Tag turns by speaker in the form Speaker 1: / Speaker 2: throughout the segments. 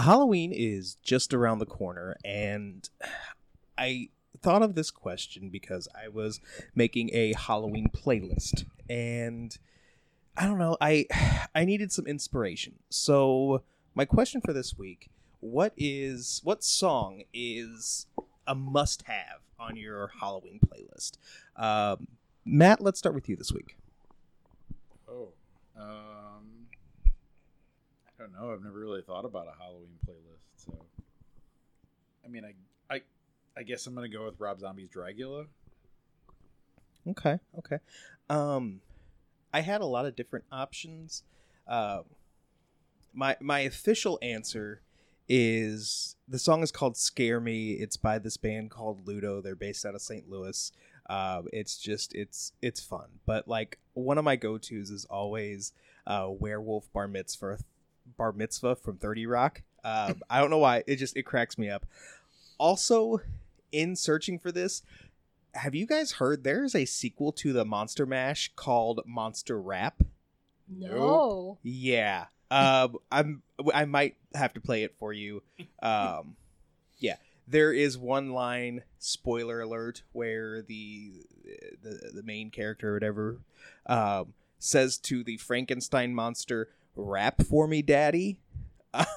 Speaker 1: Halloween is just around the corner, and I thought of this question because I was making a Halloween playlist, and I don't know, I I needed some inspiration. So my question for this week: What is what song is a must-have on your Halloween playlist? Um, Matt, let's start with you this week.
Speaker 2: Oh, um, I don't know. I've never really thought about a Halloween playlist. So, I mean, I, I, I guess I'm gonna go with Rob Zombie's Dragula.
Speaker 1: Okay, okay. Um, I had a lot of different options. Um, my my official answer is the song is called "Scare Me." It's by this band called Ludo. They're based out of St. Louis. Um, it's just it's it's fun, but like one of my go tos is always uh, "Werewolf Bar Mitzvah," Bar Mitzvah from Thirty Rock. Um, I don't know why it just it cracks me up. Also, in searching for this, have you guys heard there's a sequel to the Monster Mash called Monster Rap?
Speaker 3: No.
Speaker 1: Yeah. Um, I'm I might have to play it for you. Um, yeah. There is one line, spoiler alert, where the the, the main character or whatever um, says to the Frankenstein monster, "Rap for me, daddy."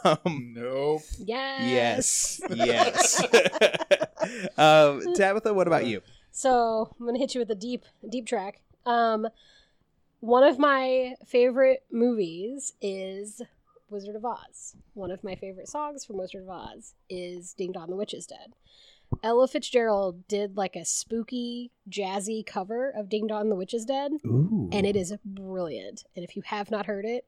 Speaker 1: Um,
Speaker 2: Nope.
Speaker 3: Yes.
Speaker 1: yes, yes. um, Tabitha, what about you?
Speaker 3: So I'm gonna hit you with a deep, deep track. Um, one of my favorite movies is Wizard of Oz. One of my favorite songs from Wizard of Oz is "Ding Dong, the Witch is Dead." Ella Fitzgerald did like a spooky, jazzy cover of "Ding Dong, the Witch is Dead,"
Speaker 1: Ooh.
Speaker 3: and it is brilliant. And if you have not heard it,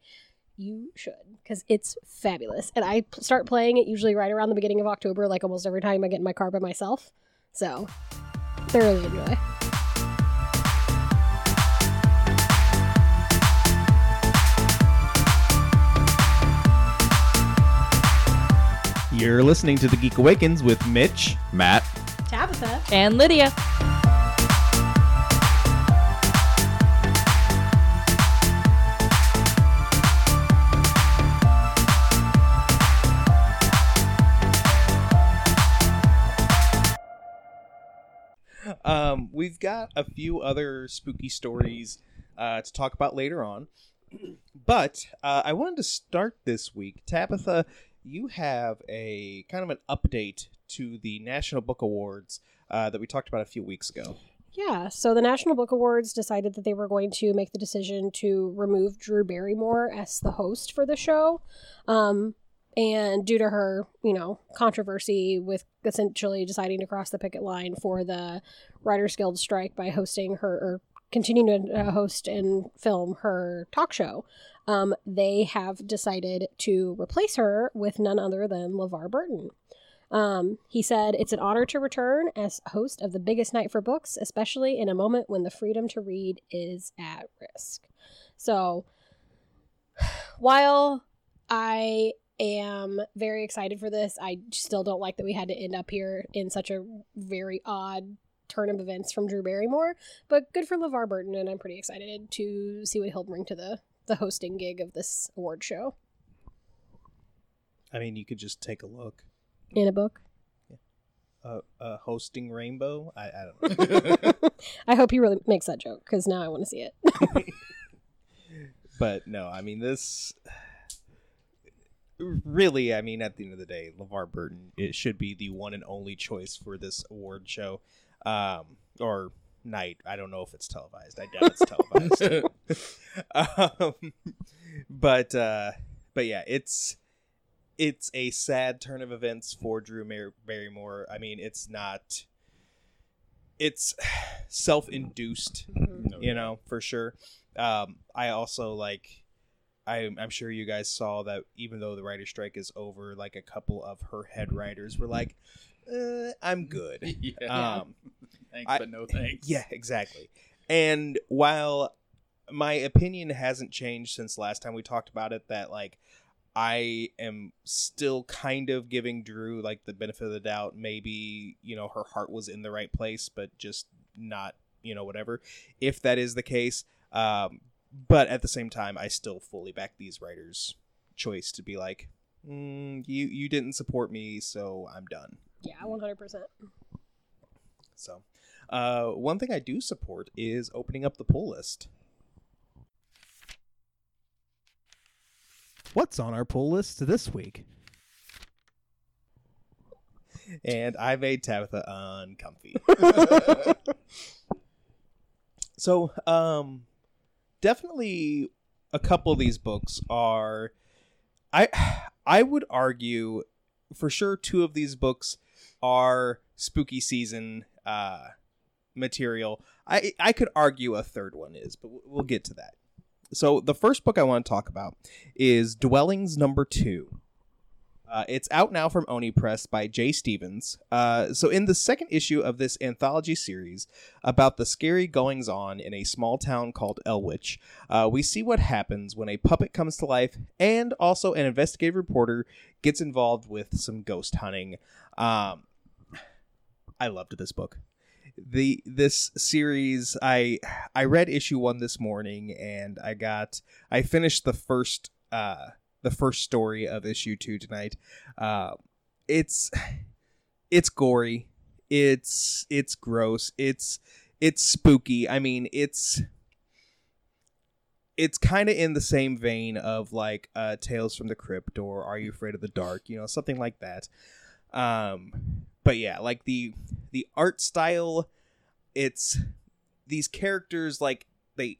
Speaker 3: you should because it's fabulous. And I p- start playing it usually right around the beginning of October, like almost every time I get in my car by myself. So thoroughly enjoy.
Speaker 1: You're listening to The Geek Awakens with Mitch.
Speaker 2: Matt.
Speaker 3: Tabitha.
Speaker 4: And Lydia.
Speaker 1: Um, we've got a few other spooky stories uh, to talk about later on, but uh, I wanted to start this week. Tabitha, you have a kind of an update to the National Book Awards uh, that we talked about a few weeks ago.
Speaker 3: Yeah, so the National Book Awards decided that they were going to make the decision to remove Drew Barrymore as the host for the show. Um, and due to her, you know, controversy with essentially deciding to cross the picket line for the Writers Guild strike by hosting her or continuing to uh, host and film her talk show, um, they have decided to replace her with none other than LeVar Burton. Um, he said, It's an honor to return as host of the biggest night for books, especially in a moment when the freedom to read is at risk. So, while I am very excited for this, I still don't like that we had to end up here in such a very odd turn of events from Drew Barrymore. But good for LeVar Burton, and I'm pretty excited to see what he'll bring to the, the hosting gig of this award show
Speaker 1: I mean, you could just take a look.
Speaker 3: in a book.
Speaker 1: Uh, uh, hosting Rainbow? I, I don't know.
Speaker 3: I hope he really makes that joke because now I want to see it.
Speaker 1: but no, I mean, this. Really, I mean, at the end of the day, LeVar Burton, it should be the one and only choice for this award show. Um, or night. I don't know if it's televised. I doubt it's televised. um, but uh, but yeah, it's it's a sad turn of events for Drew Mar- Barrymore. I mean, it's not. It's self-induced,
Speaker 2: No
Speaker 1: you know, for sure. Um, I also like. I, I'm sure you guys saw that even though the writer strike is over, like a couple of her head writers were like, uh, "I'm good."
Speaker 2: yeah.
Speaker 1: Um,
Speaker 2: thanks,
Speaker 1: I-
Speaker 2: but no thanks.
Speaker 1: yeah, exactly. And while my opinion hasn't changed since last time we talked about it, that like I am still kind of giving Drew like the benefit of the doubt. Maybe you know her heart was in the right place, but just not you know whatever. If that is the case, um, but at the same time, I still fully back these writers' choice to be like, mm, you you didn't support me, so I'm done.
Speaker 3: Yeah, one hundred percent.
Speaker 1: So, uh, one thing I do support is opening up the pull list.
Speaker 4: What's on our pull list this week?
Speaker 1: And I made Tabitha uncomfy. so, um, definitely a couple of these books are, I, I would argue, for sure, two of these books are spooky season uh, material. I I could argue a third one is, but we'll get to that. So the first book I want to talk about is Dwellings Number Two. Uh, it's out now from Oni Press by Jay Stephens. Uh, so, in the second issue of this anthology series about the scary goings on in a small town called Elwich, uh, we see what happens when a puppet comes to life and also an investigative reporter gets involved with some ghost hunting. Um, I loved this book. The this series I I read issue 1 this morning and I got I finished the first uh the first story of issue 2 tonight. Uh it's it's gory. It's it's gross. It's it's spooky. I mean, it's it's kind of in the same vein of like uh Tales from the Crypt or Are You Afraid of the Dark, you know, something like that. Um but yeah, like the the art style, it's these characters like they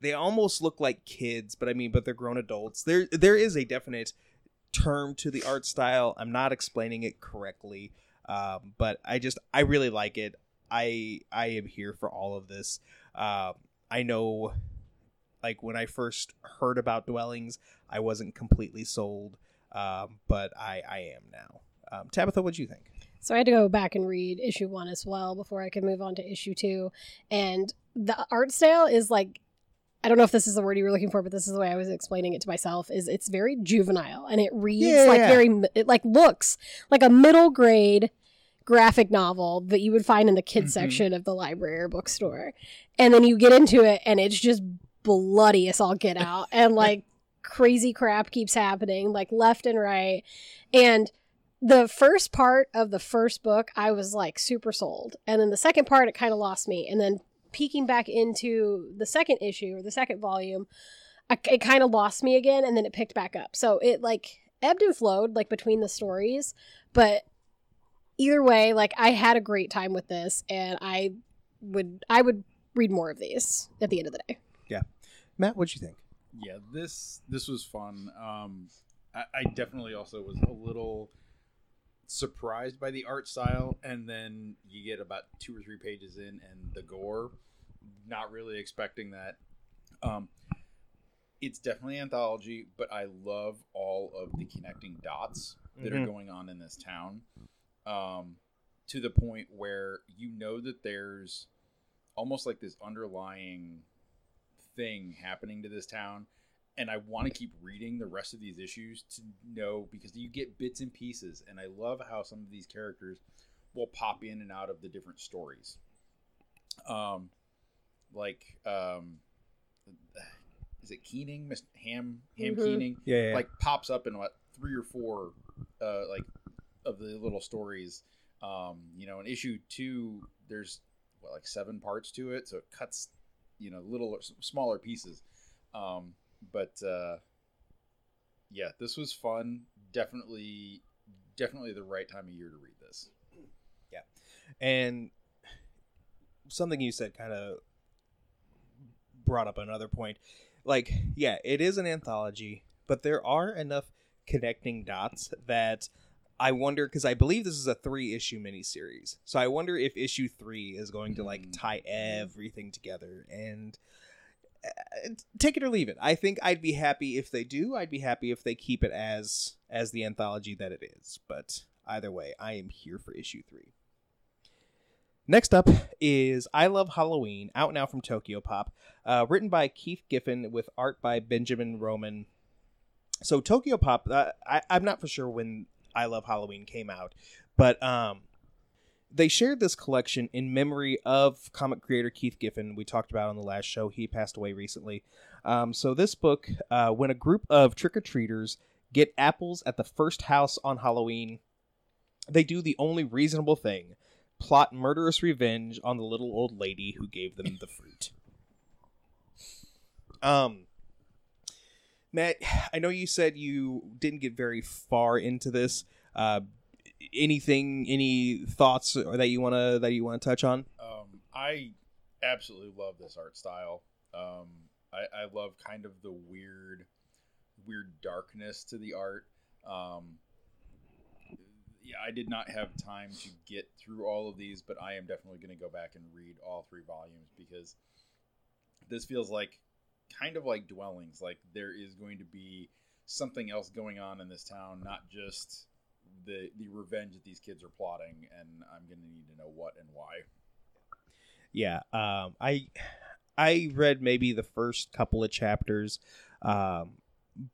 Speaker 1: they almost look like kids, but I mean, but they're grown adults. There there is a definite term to the art style. I'm not explaining it correctly, um, but I just I really like it. I I am here for all of this. Um, I know, like when I first heard about dwellings, I wasn't completely sold, um, but I I am now. Um, Tabitha, what do you think?
Speaker 3: So I had to go back and read issue one as well before I could move on to issue two. And the art style is like, I don't know if this is the word you were looking for, but this is the way I was explaining it to myself. Is it's very juvenile and it reads
Speaker 1: Yeah.
Speaker 3: like very, it like looks like a middle grade graphic novel that you would find in the kids
Speaker 2: Mhm.
Speaker 3: section of the library or bookstore. And then you get into it and it's just bloody as all get out and like crazy crap keeps happening like left and right. And the first part of the first book, I was like super sold. And then the second part, it kind of lost me. And then peeking back into the second issue or the second volume, I, it kind of lost me again. And then it picked back up. So it like ebbed and flowed like between the stories. But either way, like I had a great time with this and I would, I would read more of these at the end of the day. Yeah.
Speaker 1: Matt, what'd you think?
Speaker 2: yeah this this was fun um I, I definitely also was a little surprised by the art style and then you get about two or three pages in and the gore not really expecting that um it's definitely anthology but i love all of the connecting dots that are
Speaker 1: Mhm.
Speaker 2: going on in this town um to the point where you know that there's almost like this underlying thing happening to this town and I want to keep reading the rest of these issues to know because you get bits and pieces and I love how some of these characters will pop in and out of the different stories. Um like um is it Keening? Miss Ham Ham
Speaker 3: Mhm.
Speaker 2: Keening
Speaker 1: Yeah, yeah.
Speaker 2: like pops up in what three or four uh like of the little stories. Um, you know, in issue 2 there's what like seven parts to it, so it cuts you know little smaller pieces um but uh yeah this was fun. Definitely definitely the right time of year to read this.
Speaker 1: Yeah, and something you said kind of brought up another point. Like yeah it is an anthology but there are enough connecting dots that i wonder because i believe this is a three issue miniseries. So i wonder if issue three is going to like
Speaker 2: Mm.
Speaker 1: tie everything together. And take it or leave it. I think i'd be happy if they do. I'd be happy if they keep it as as the anthology that it is. But either way i am here for issue three. Next up is I Luv Halloween, out now from Tokyopop, uh, written by Keith Giffen with art by Benjamin Roman. So Tokyopop, uh, I, I'm not for sure when I Luv Halloween came out, but um, they shared this collection in memory of comic creator Keith Giffen. We talked about on the last show; he passed away recently. Um, so this book, uh, when a group of trick or treaters get apples at the first house on Halloween. They do the only reasonable thing plot murderous revenge on the little old lady who gave them the fruit. Um, Matt, I know you said you didn't get very far into this. Uh, anything, any thoughts that you wanna that you wanna touch on?
Speaker 2: Um, I absolutely love this art style. Um, I, I love kind of the weird, weird darkness to the art. Um, yeah, I did not have time to get through all of these, but I am definitely going to go back and read all three volumes because this feels like kind of like dwellings. Like there is going to be something else going on in this town, not just the the revenge that these kids are plotting, and I'm going to need to know what and why.
Speaker 1: Yeah, um, I I read maybe the first couple of chapters, um,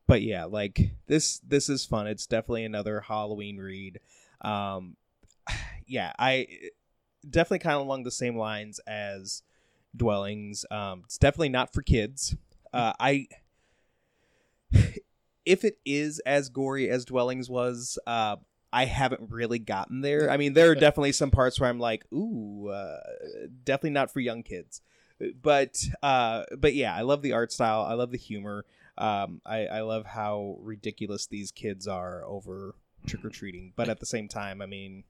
Speaker 1: but yeah, like this this is fun. It's definitely another Halloween read. Um, yeah, I definitely kind of along the same lines as Dwellings. Um, it's definitely not for kids. Uh, I if it is as gory as Dwellings was, uh, I haven't really gotten there. I mean, there are definitely some parts where I'm like, ooh, uh, definitely not for young kids. But uh, but yeah, I love the art style. I love the humor. Um, I, I love how ridiculous these kids are over trick or treating. But at the same time, I mean,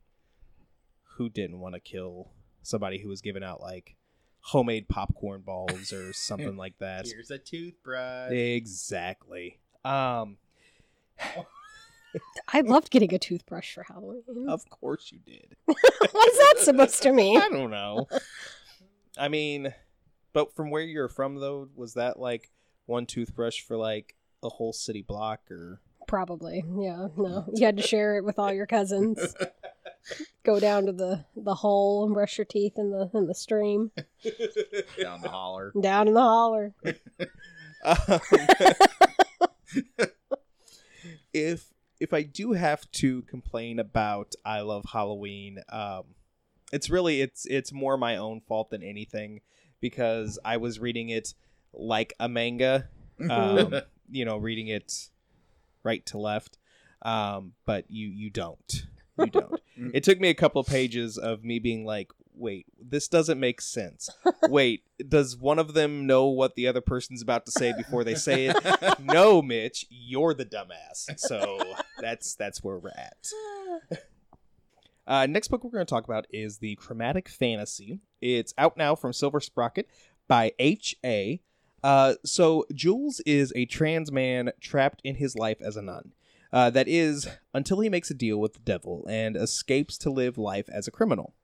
Speaker 1: who didn't want to kill somebody who was giving out like homemade popcorn balls or something like that?
Speaker 2: Here's a toothbrush.
Speaker 1: Exactly. Um,
Speaker 3: I loved getting a toothbrush for Halloween.
Speaker 1: of course you did.
Speaker 3: what is that supposed to mean?
Speaker 1: I don't know. I mean, but from where you're from though, was that like one toothbrush for like a whole city block or
Speaker 3: Probably, yeah. No, you had to share it with all your cousins. Go down to the the hole and brush your teeth in the in the stream.
Speaker 2: Down the holler.
Speaker 3: Down in the holler.
Speaker 1: Um, if if I do have to complain about I love Halloween, um, it's really it's it's more my own fault than anything because I was reading it like a manga, um, you know, reading it right to left, um, but you you don't. You don't. it took me a couple of pages of me being like, wait, this doesn't make sense. Wait, does one of them know what the other person's about to say before they say it? no, Mitch, you're the dumbass. So that's that's where we're at. Uh, next book we're going to talk about is the Chromatic Fantasy. It's out now from Silver Sprocket by H. A. Uh, so Jules is a trans man trapped in his life as a nun. Uh, that is, until he makes a deal with the devil and escapes to live life as a criminal.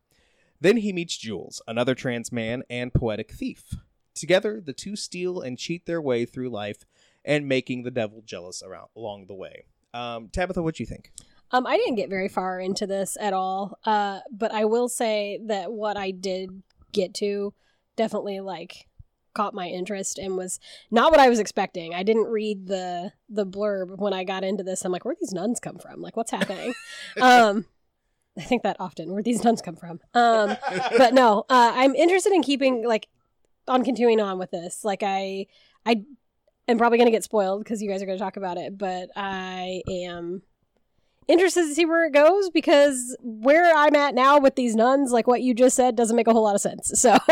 Speaker 1: Then he meets Jules, another trans man and poetic thief. Together, the two steal and cheat their way through life and making the devil jealous around along the way. Um, Tabitha, what do you think?
Speaker 3: Um, I didn't get very far into this at all. Uh, but I will say that what I did get to definitely like caught my interest and was not what I was expecting. I didn't read the the blurb when I got into this. I'm like, where these nuns come from? Like, what's happening? um, I think that often. Where these nuns come from? Um, but no, uh, I'm interested in keeping like on continuing on with this. Like, I I am probably gonna get spoiled because you guys are gonna talk about it, but I am interested to see where it goes because where I'm at now with these nuns, like what you just said, doesn't make a whole lot of sense. So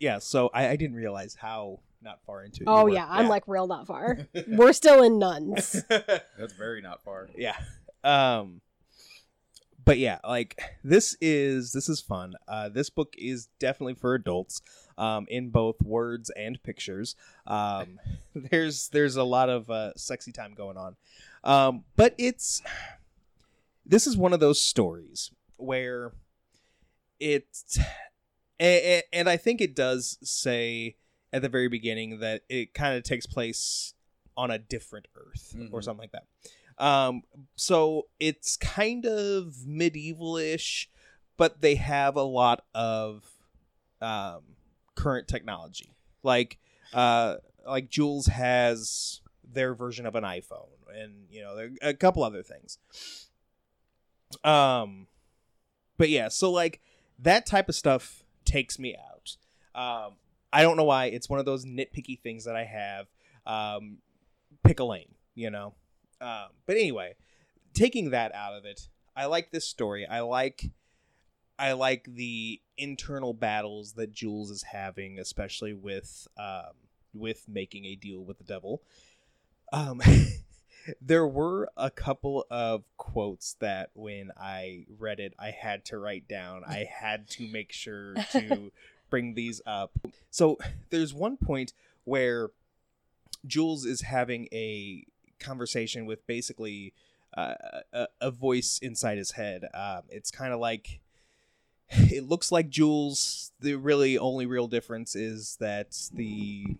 Speaker 1: Yeah, so I, I didn't realize how not far into it.
Speaker 3: Oh yeah, I'm like real not far. We're still in nuns.
Speaker 2: That's very not far.
Speaker 1: yeah. Um but yeah, like this is this is fun. Uh this book is definitely for adults um in both words and pictures. Um there's there's a lot of uh sexy time going on. Um but it's this is one of those stories where it's and, and I think it does say at the very beginning that it kind of takes place on a different Earth or
Speaker 2: Mhm.
Speaker 1: something like that. Um, so it's kind of medieval-ish, but they have a lot of um, current technology. Like, uh, like Jules has their version of an iPhone, and you know, a couple other things. Um, but yeah, so like that type of stuff takes me out. Um, I don't know why. It's one of those nitpicky things that I have. Um, pick a lane. you know. Um, but anyway, taking that out of it, I like this story. I like I like the internal battles that Jules is having, especially with um, with making a deal with the devil. Um, there were a couple of quotes that when I read it, I had to write down. I had to make sure to bring these up. So there's one point where Jules is having a conversation with basically uh, a, a voice inside his head. Um, it's kind of like it looks like Jules. The really only real difference is that the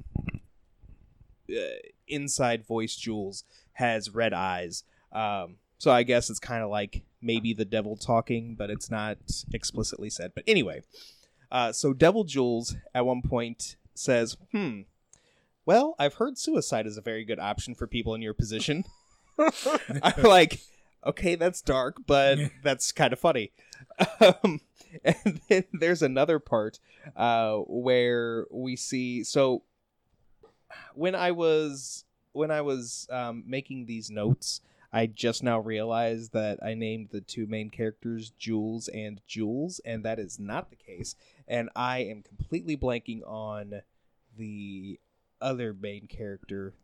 Speaker 1: uh, inside voice Jules has red eyes. Um, so I guess it's kind of like maybe the devil talking, but it's not explicitly said. But anyway, uh, so Devil Jules at one point says, "Hmm, well, I've heard suicide is a very good option for people in your position." I'm like, okay, that's dark, but that's kind of funny. Um, and then there's another part uh, where we see so when I was when I was um, making these notes, I just now realized that I named the two main characters Jules and Jules, and that is not the case. And I am completely blanking on the other main character.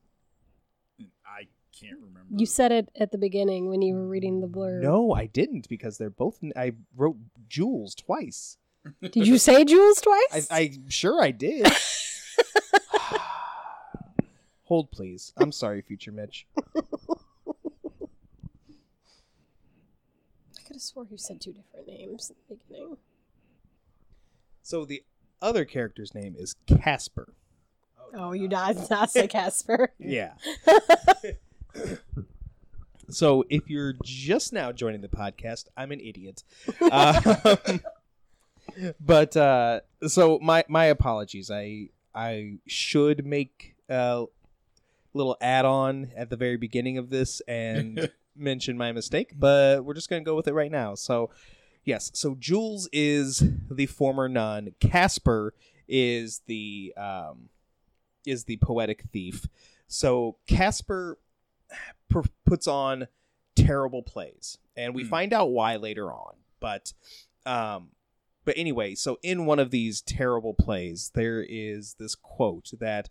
Speaker 2: I can't remember.
Speaker 3: You said it at the beginning when you were reading the blurb.
Speaker 1: No, I didn't because they're both. I wrote Jules twice.
Speaker 3: Did you say Jules twice?
Speaker 1: I'm sure I did. Hold, please. I'm sorry, future Mitch.
Speaker 3: I could have swore you said two different names at the beginning.
Speaker 1: So the other character's name is Casper.
Speaker 3: Oh, you say Casper.
Speaker 1: Yeah. so if you're just now joining the podcast, I'm an idiot. Um, but uh, so my my apologies. I I should make a little add-on at the very beginning of this and mention my mistake, but we're just gonna go with it right now. So yes, so Jules is the former nun. Casper is the um, is the poetic thief. So Casper p- puts on terrible plays, and we
Speaker 2: Hmm.
Speaker 1: find out why later on. But um, but anyway, so in one of these terrible plays, there is this quote that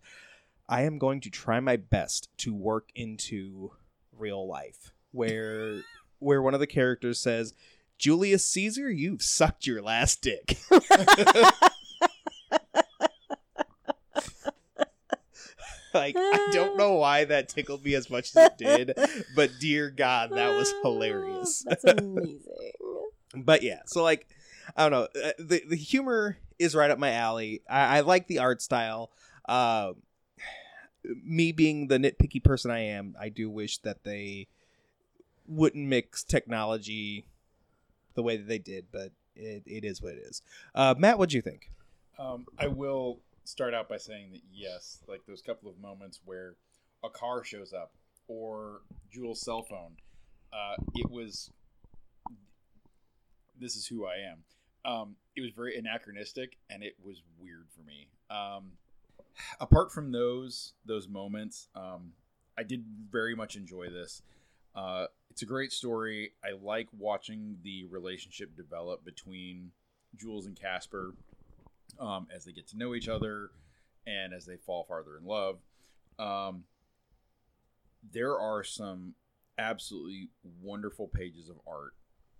Speaker 1: I am going to try my best to work into real life, where where one of the characters says, "Julius Caesar, you've sucked your last dick." like I don't know why that tickled me as much as it did, but dear God, that was hilarious.
Speaker 3: That's amazing.
Speaker 1: but yeah, so like I don't know, uh, the the humor is right up my alley. I, I like the art style. Uh, me being the nitpicky person I am, I do wish that they wouldn't mix technology the way that they did, but it, it is what it is. Uh, Matt, what do you think?
Speaker 2: Um, I will start out by saying that yes, like those couple of moments where a car shows up or Jules' cell phone, uh, it was. This is who I am. Um, it was very anachronistic and it was weird for me. Um, apart from those those moments, um, I did very much enjoy this. Uh, it's a great story. I like watching the relationship develop between Jules and Casper um, as they get to know each other and as they fall farther in love. Um, there are some absolutely wonderful pages of art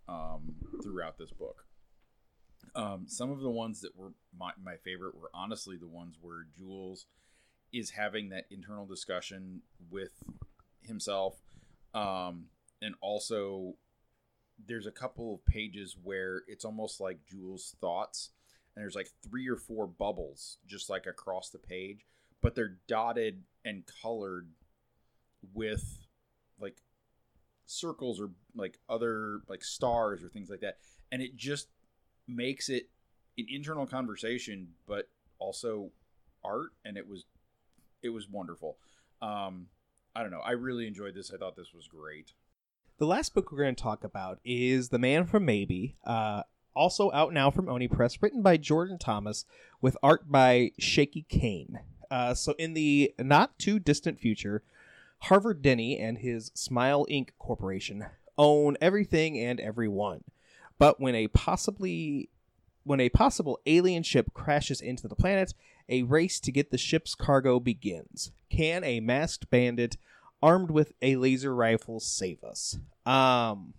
Speaker 2: um, throughout this book. Um, some of the ones that were my, my favorite were honestly the ones where Jules is having that internal discussion with himself. Um, and also, there's a couple of pages where it's almost like Jules' thoughts and there's like three or four bubbles just like across the page, but they're dotted and colored with like circles or like other like stars or things like that. And it just makes it an internal conversation, but also art. And it was, it was wonderful. Um, I don't know. I really enjoyed this. I thought this was great.
Speaker 1: The last book we're going to talk about is The Man from Maybe, uh, also out now from Oni Press, written by Jordan Thomas with art by Shaky Kane. Uh, so, in the not too distant future, Harvard Denny and his Smile Inc. Corporation own everything and everyone. But when a possibly when a possible alien ship crashes into the planet, a race to get the ship's cargo begins. Can a masked bandit armed with a laser rifle save us? Um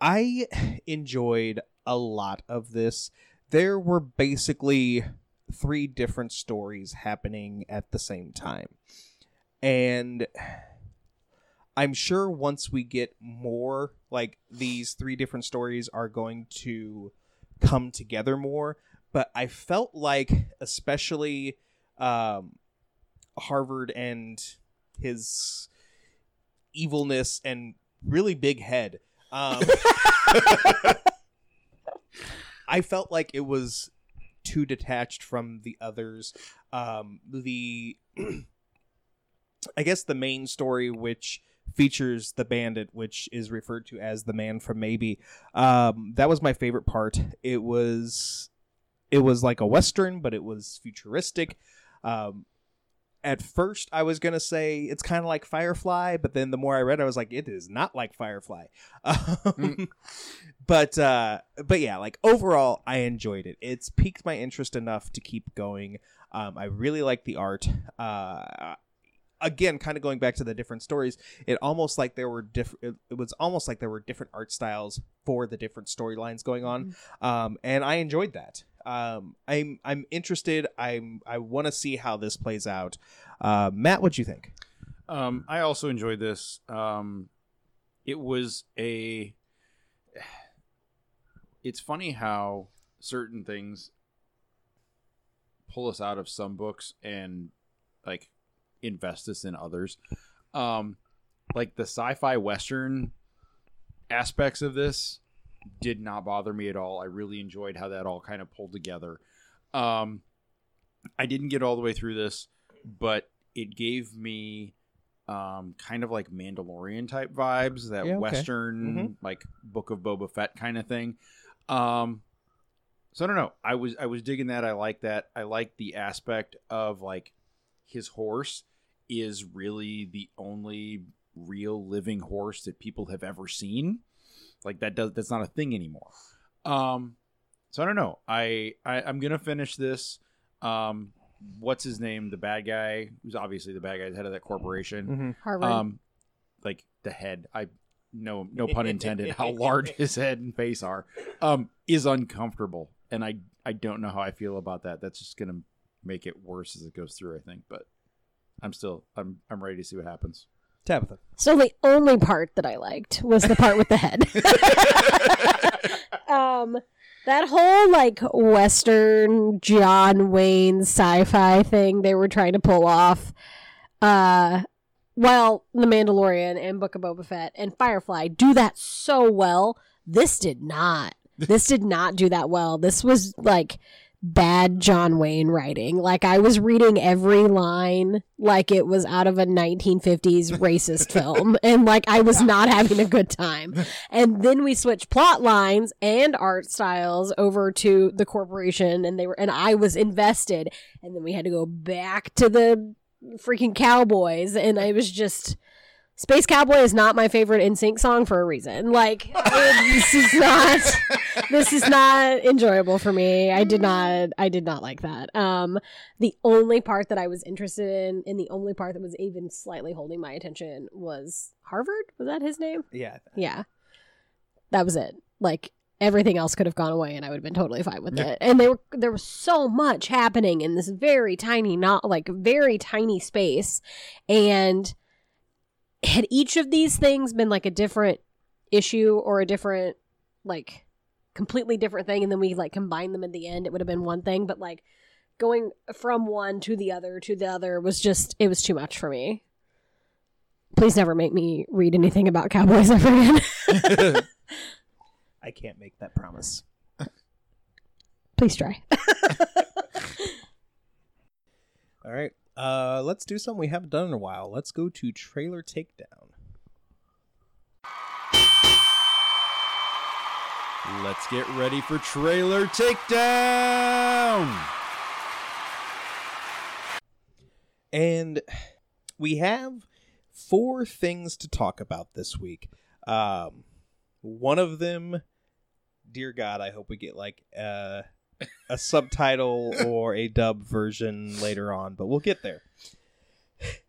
Speaker 1: I enjoyed a lot of this. There were basically three different stories happening at the same time. And I'm sure once we get more, like these three different stories are going to come together more. But I felt like, especially um, Harvard and his evilness and really big head. Um, I felt like it was too detached from the others. Um, the I guess the main story, which features the bandit, which is referred to as the man from maybe. Um, that was my favorite part. It was it was like a western, but it was futuristic. Um, at first, I was gonna say it's kind of like Firefly, but then the more I read, I was like, it is not like Firefly. Um, But uh, but yeah, like overall, I enjoyed it. It's piqued my interest enough to keep going. Um, I really like the art. Uh, again kind of going back to the different stories it almost like there were different it, it was almost like there were different art styles for the different storylines going on um, and i enjoyed that um, i'm i'm interested i'm i want to see how this plays out uh, matt what do you think
Speaker 2: Um, I also enjoyed this. Um, it was a. It's funny how certain things pull us out of some books and like invest us in others. Um, like the sci-fi western aspects of this did not bother me at all. I really enjoyed how that all kind of pulled together. Um, I didn't get all the way through this, but it gave me um, kind of like Mandalorian type vibes, that
Speaker 1: Yeah, okay.
Speaker 2: Western
Speaker 1: Mhm.
Speaker 2: like Book of Boba Fett kind of thing. Um, so I don't know. I was I was digging that. I like that. I like the aspect of like his horse is really the only real living horse that people have ever seen. Like that does that's not a thing anymore. Um, so I don't know. I, I I'm gonna finish this. Um, what's his name? The bad guy, who's obviously the bad guy, the head of that corporation.
Speaker 1: mm-hmm.
Speaker 3: Harvard.
Speaker 2: Um, like the head. I no no pun intended. how large his head and face are, um, is uncomfortable, and I I don't know how I feel about that. That's just gonna make it worse as it goes through. I think, but I'm still I'm I'm ready to see what happens.
Speaker 1: Tabitha
Speaker 3: so the only part that I liked was the part with the head. um, that whole like Western John Wayne sci-fi thing they were trying to pull off. Uh, while The Mandalorian and Book of Boba Fett and Firefly do that so well, this did not. This did not do that well. This was like bad John Wayne writing. Like I was reading every line like it was out of a 1950s racist film and like I was not having a good time. And then we switched plot lines and art styles over to the corporation and they were and I was invested and then we had to go back to the freaking cowboys and I was just Space Cowboy is not my favorite NSYNC song for a reason. Like this is not this is not enjoyable for me. I did not I did not like that. Um the only part that I was interested in and the only part that was even slightly holding my attention was Harvard. Was that his name?
Speaker 1: yeah
Speaker 3: Yeah. That was it. Like everything else could have gone away and I would have been totally fine with it. And they were there was so much happening in this very tiny not like very tiny space and had each of these things been like a different issue or a different like completely different thing and then we like combined them at the end it would have been one thing but like going from one to the other to the other was just it was too much for me. Please never make me read anything about cowboys ever again.
Speaker 1: I can't make that promise.
Speaker 3: Please try.
Speaker 1: All right uh let's do something we haven't done in a while. Let's go to trailer takedown
Speaker 2: Let's get ready for trailer takedown.
Speaker 1: and we have four things to talk about this week. Um, one of them, dear God, I hope we get like uh, a subtitle or a dub version later on, but we'll get there.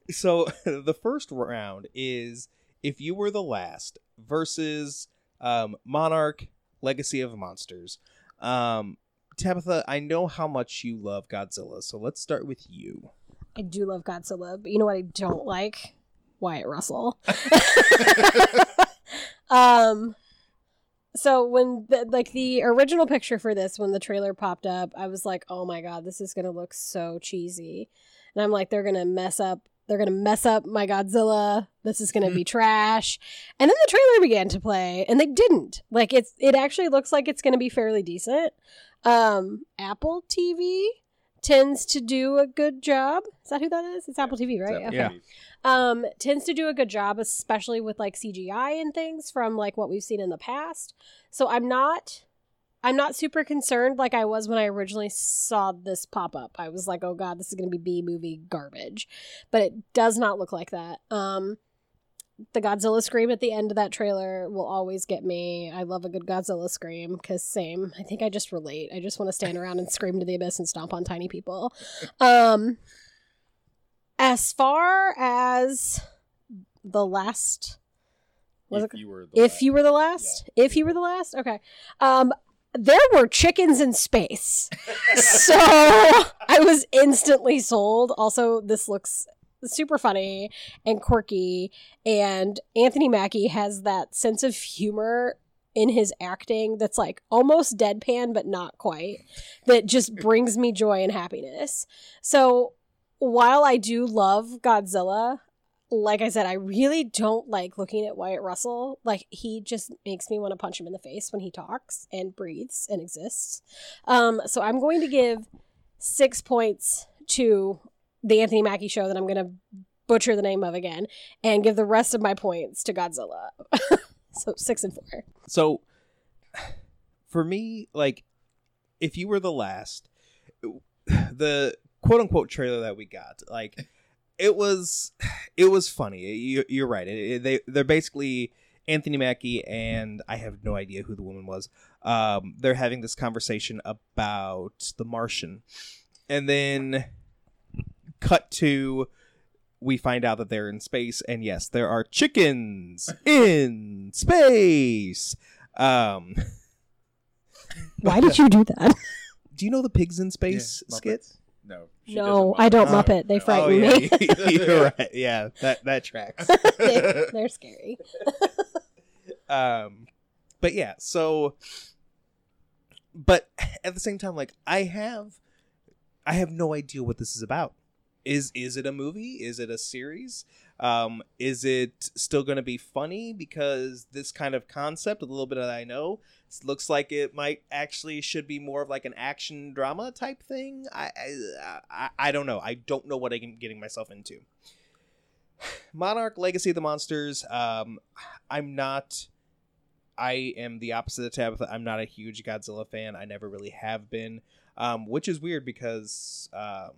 Speaker 1: So the first round is if you were the last versus um, Monarch Legacy of Monsters. Um, Tabitha, I know how much you love Godzilla, so let's start with you.
Speaker 3: I do love Godzilla, but you know what I don't like? Wyatt Russell. um so when the, like the original picture for this when the trailer popped up, I was like, "Oh my god, this is going to look so cheesy." And I'm like, they're going to mess up they're going to mess up my Godzilla. This is going to be trash. And then the trailer began to play and they didn't. Like it's it actually looks like it's going to be fairly decent. Um Apple TV tends to do a good job. Is that who that is? It's Apple TV, right?
Speaker 2: It's
Speaker 1: Yeah.
Speaker 2: Apple
Speaker 3: um tends to do a good job especially with like cgi and things from like what we've seen in the past so i'm not i'm not super concerned like i was when i originally saw this pop up i was like oh god this is going to be b movie garbage. But it does not look like that. Um the godzilla scream at the end of that trailer will always get me. I love a good godzilla scream because same. I think i just relate. I just want to stand around and scream to the abyss and stomp on tiny people. Um as far as the last was
Speaker 2: if
Speaker 3: it
Speaker 2: you were the
Speaker 3: if you were the last? If you were the last? Okay. Um there were chickens in space. So i was instantly sold. Also this looks super funny and quirky. And anthony mackie has that sense of humor in his acting that's like almost deadpan but not quite that just brings me joy and happiness. So while i do love godzilla like I said, I really don't like looking at Wyatt Russell. Like he just makes me want to punch him in the face when he talks and breathes and exists. Um, so I'm going to give six points to the Anthony Mackie show that I'm going to butcher the name of again, and give the rest of my points to Godzilla. so six and four.
Speaker 1: So for me, like if you were the last, the quote unquote trailer that we got, like it was, it was funny. You, you're right. It, it- they they're basically Anthony Mackie and I have no idea who the woman was. Um, they're having this conversation about The Martian, and then cut to we find out that they're in space, and yes, there are chickens in space. Um,
Speaker 3: Why did you do that?
Speaker 1: do you know the pigs in space
Speaker 2: Yeah,
Speaker 1: skit?
Speaker 2: Muppets. No. she
Speaker 3: no,
Speaker 2: doesn't
Speaker 3: I don't
Speaker 1: Oh,
Speaker 3: Muppet. They
Speaker 2: no.
Speaker 3: frighten
Speaker 1: oh
Speaker 3: me.
Speaker 1: yeah, you're right. Yeah, that that tracks.
Speaker 3: they, they're scary.
Speaker 1: um, but yeah, so, but at the same time, like I have, I have no idea what this is about. Is is it a movie? Is it a series? Um, is it still going to be funny because this kind of concept, a little bit that I know, looks like it might actually should be more of like an action drama type thing. I I, I, don't know. I don't know what I'm getting myself into. Monarch Legacy of the Monsters. Um, I'm not. I am the opposite of Tabitha. I'm not a huge Godzilla fan. I never really have been, um, which is weird because, um,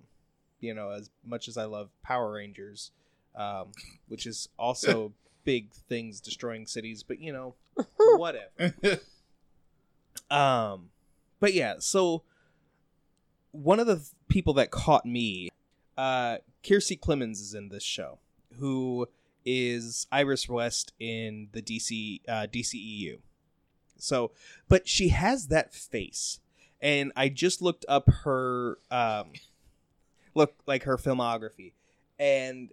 Speaker 1: you know, as much as I love Power Rangers, um, which is also big things destroying cities, but you know, whatever. Um, but yeah, so one of the th- people that caught me, uh, Kiersey Clemons is in this show, who is Iris West in the DC uh, DCEU. So, but she has that face, and I just looked up her um, look like her filmography, and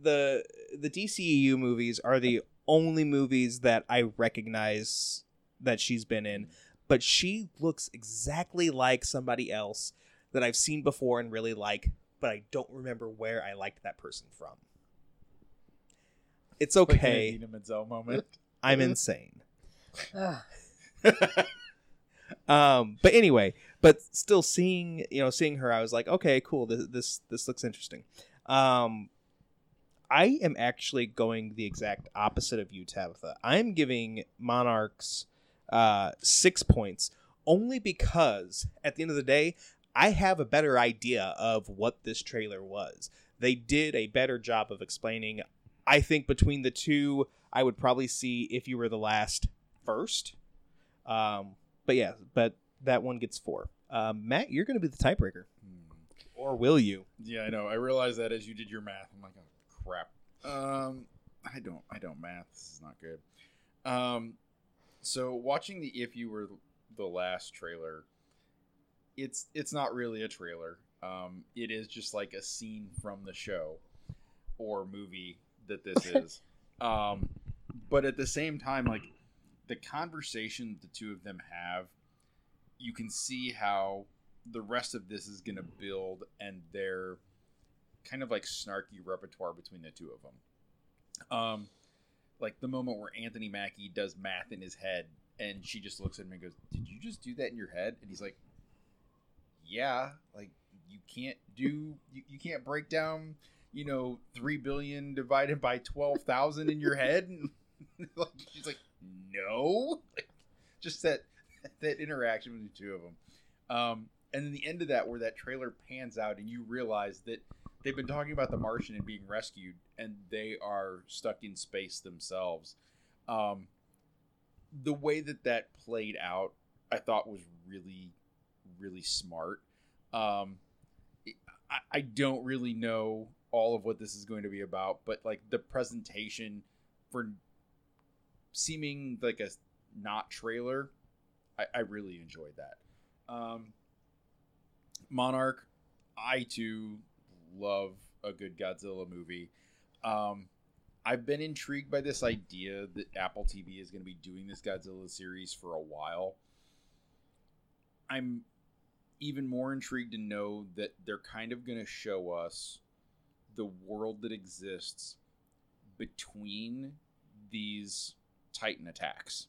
Speaker 1: the the DCEU movies are the only movies that I recognize that she's been in, but she looks exactly like somebody else that I've seen before and really like, but I don't remember where I liked that person from. It's okay.
Speaker 2: Idina moment.
Speaker 1: I'm insane. Um, but anyway, but still seeing you know seeing her, I was like, okay, cool. This this this looks interesting. Um, I am actually going the exact opposite of you, Tabitha. I'm giving Monarchs uh, six points only because at the end of the day, I have a better idea of what this trailer was. they did a better job of explaining. I think between the two, I would probably see if you were the last first. Um, but yeah, but that one gets four. Um, Matt, you're going to be the tiebreaker,
Speaker 2: Hmm.
Speaker 1: or will you?
Speaker 2: Yeah, I know. I realized that as you did your math. I'm like, oh crap. Um, I don't. I don't math. This is not good. Um, so watching the if you were the last trailer, it's it's not really a trailer. Um, it is just like a scene from the show or movie that this is. Um, but at the same time, like the conversation the two of them have, you can see how the rest of this is going to build and their kind of like snarky repertoire between the two of them. Um, like the moment where Anthony Mackie does math in his head and she just looks at him and goes, "Did you just do that in your head?" And he's like, "Yeah, like you can't do you, you can't break down, you know, 3 billion divided by 12,000 in your head." And like she's like, "No." Like just that that interaction with the two of them. Um, and then the end of that, where that trailer pans out, and you realize that they've been talking about the Martian and being rescued, and they are stuck in space themselves. Um, the way that that played out, I thought was really, really smart. Um, I, I don't really know all of what this is going to be about, but like the presentation for seeming like a not trailer, I, I really enjoyed that. Um, Monarch, I too love a good Godzilla movie. Um, I've been intrigued by this idea that Apple TV is going to be doing this Godzilla series for a while. I'm even more intrigued to know that they're kind of going to show us the world that exists between these Titan attacks.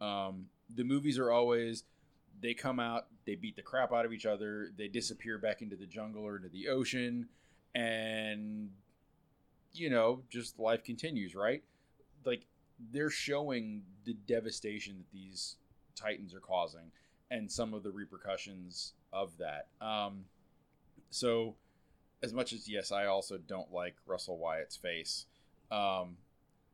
Speaker 2: Um, the movies are always they come out, they beat the crap out of each other, they disappear back into the jungle or into the ocean, and you know, just life continues, right? Like they're showing the devastation that these titans are causing and some of the repercussions of that. Um, so, as much as yes, I also don't like Russell Wyatt's face. Um,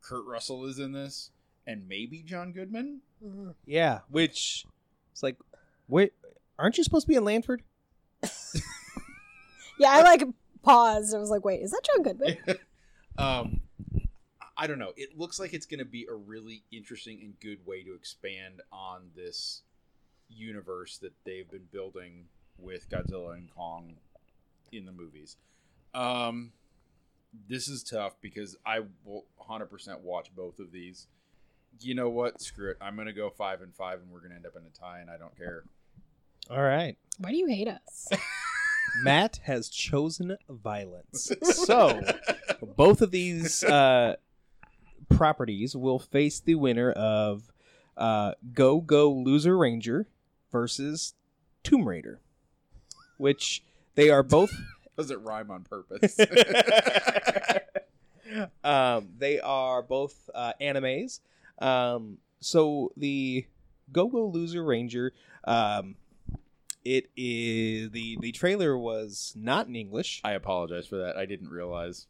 Speaker 2: Kurt Russell is in this, and maybe John Goodman.
Speaker 3: Mhm.
Speaker 1: Yeah, which it's like, wait, aren't you supposed to be in Lanford?
Speaker 3: Yeah, I like paused. I was like, wait, is that John Goodman?
Speaker 2: um, I don't know. It looks like it's going to be a really interesting and good way to expand on this universe that they've been building with Godzilla and Kong in the movies. Um, this is tough because I will 100% watch both of these. You know what? Screw it. I'm going to go five and five, and we're going to end up in a tie, and I don't care.
Speaker 1: All right.
Speaker 3: Why do you hate us?
Speaker 1: Matt has chosen violence. So, both of these uh, properties will face the winner of uh, Go Go Loser Ranger versus Tomb Raider, which they are both.
Speaker 2: Does it rhyme on purpose?
Speaker 1: um, they are both uh, animes. Um, so the Go Go Loser Ranger, um, it is the the trailer was not in English.
Speaker 2: I apologize for that. I didn't realize.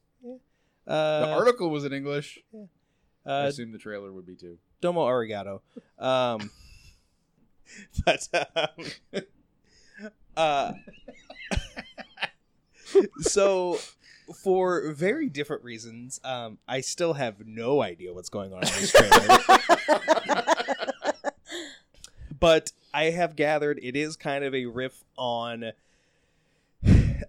Speaker 1: Uh,
Speaker 2: The article was in English. I
Speaker 1: uh,
Speaker 2: assume the trailer would be too.
Speaker 1: Domo arigato. Um, but um, uh, so for very different reasons, um, I still have no idea what's going on in this trailer. but I have gathered it is kind of a riff on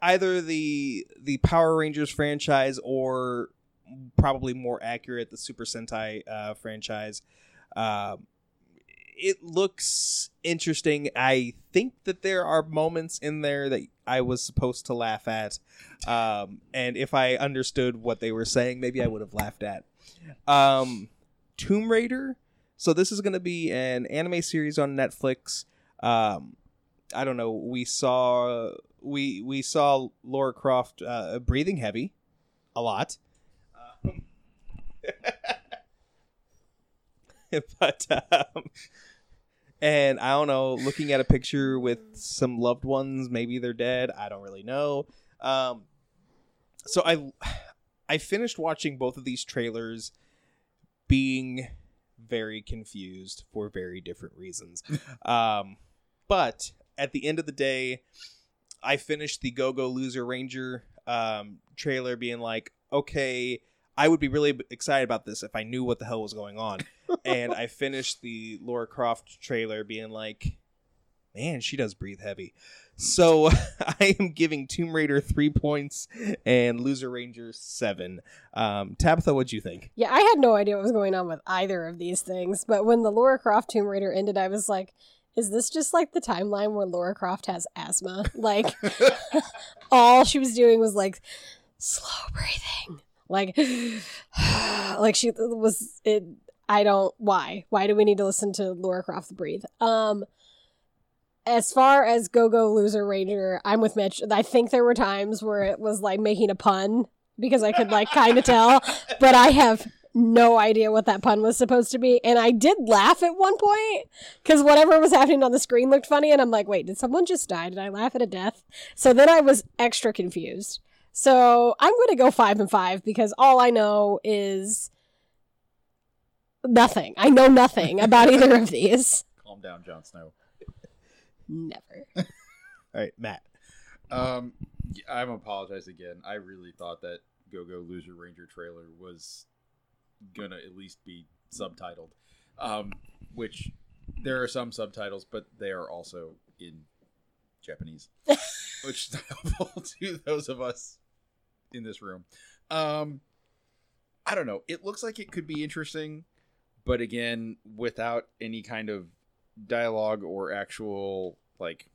Speaker 1: either the the Power Rangers franchise or probably more accurate the Super Sentai uh, franchise. Um, it looks interesting. I think that there are moments in there that I was supposed to laugh at, um, and if I understood what they were saying, maybe I would have laughed at. Um, Tomb Raider. So this is going to be an anime series on Netflix. Um, I don't know. We saw we we saw Lara Croft uh, breathing heavy a lot. Um, but um, and I don't know, looking at a picture with some loved ones, maybe they're dead. I don't really know. Um, so I I finished watching both of these trailers being very confused for very different reasons. um, but at the end of the day, I finished the Go Go Loser Ranger um, trailer being like, okay, I would be really excited about this if I knew what the hell was going on. and I finished the Lara Croft trailer being like, man, she does breathe heavy. So I am giving Tomb Raider three points and Loser Ranger seven. Um, Tabitha, what'd you think?
Speaker 3: Yeah, I had no idea what was going on with either of these things, but when the Lara Croft Tomb Raider ended, I was like, is this just like the timeline where Lara Croft has asthma? Like, all she was doing was like slow breathing. Like, like she was it. I don't. Why? Why do we need to listen to Lara Croft breathe? Um, as far as Go Go Loser Ranger, I'm with Mitch. I think there were times where it was like making a pun because I could like kind of tell, but I have no idea what that pun was supposed to be. And I did laugh at one point because whatever was happening on the screen looked funny. And I'm like, wait, did someone just die? Did I laugh at a death? So then I was extra confused. So I'm going to go five and five because all I know is nothing. I know nothing about either of these.
Speaker 2: Calm down, Jon Snow.
Speaker 3: Never.
Speaker 1: All right, Matt.
Speaker 2: Um, I'm apologize again. I really thought that Go Go Loser Ranger trailer was gonna at least be subtitled, um, which there are some subtitles, but they are also in Japanese, which is helpful to those of us in this room. Um, I don't know. It looks like it could be interesting, but again, without any kind of dialogue or actual like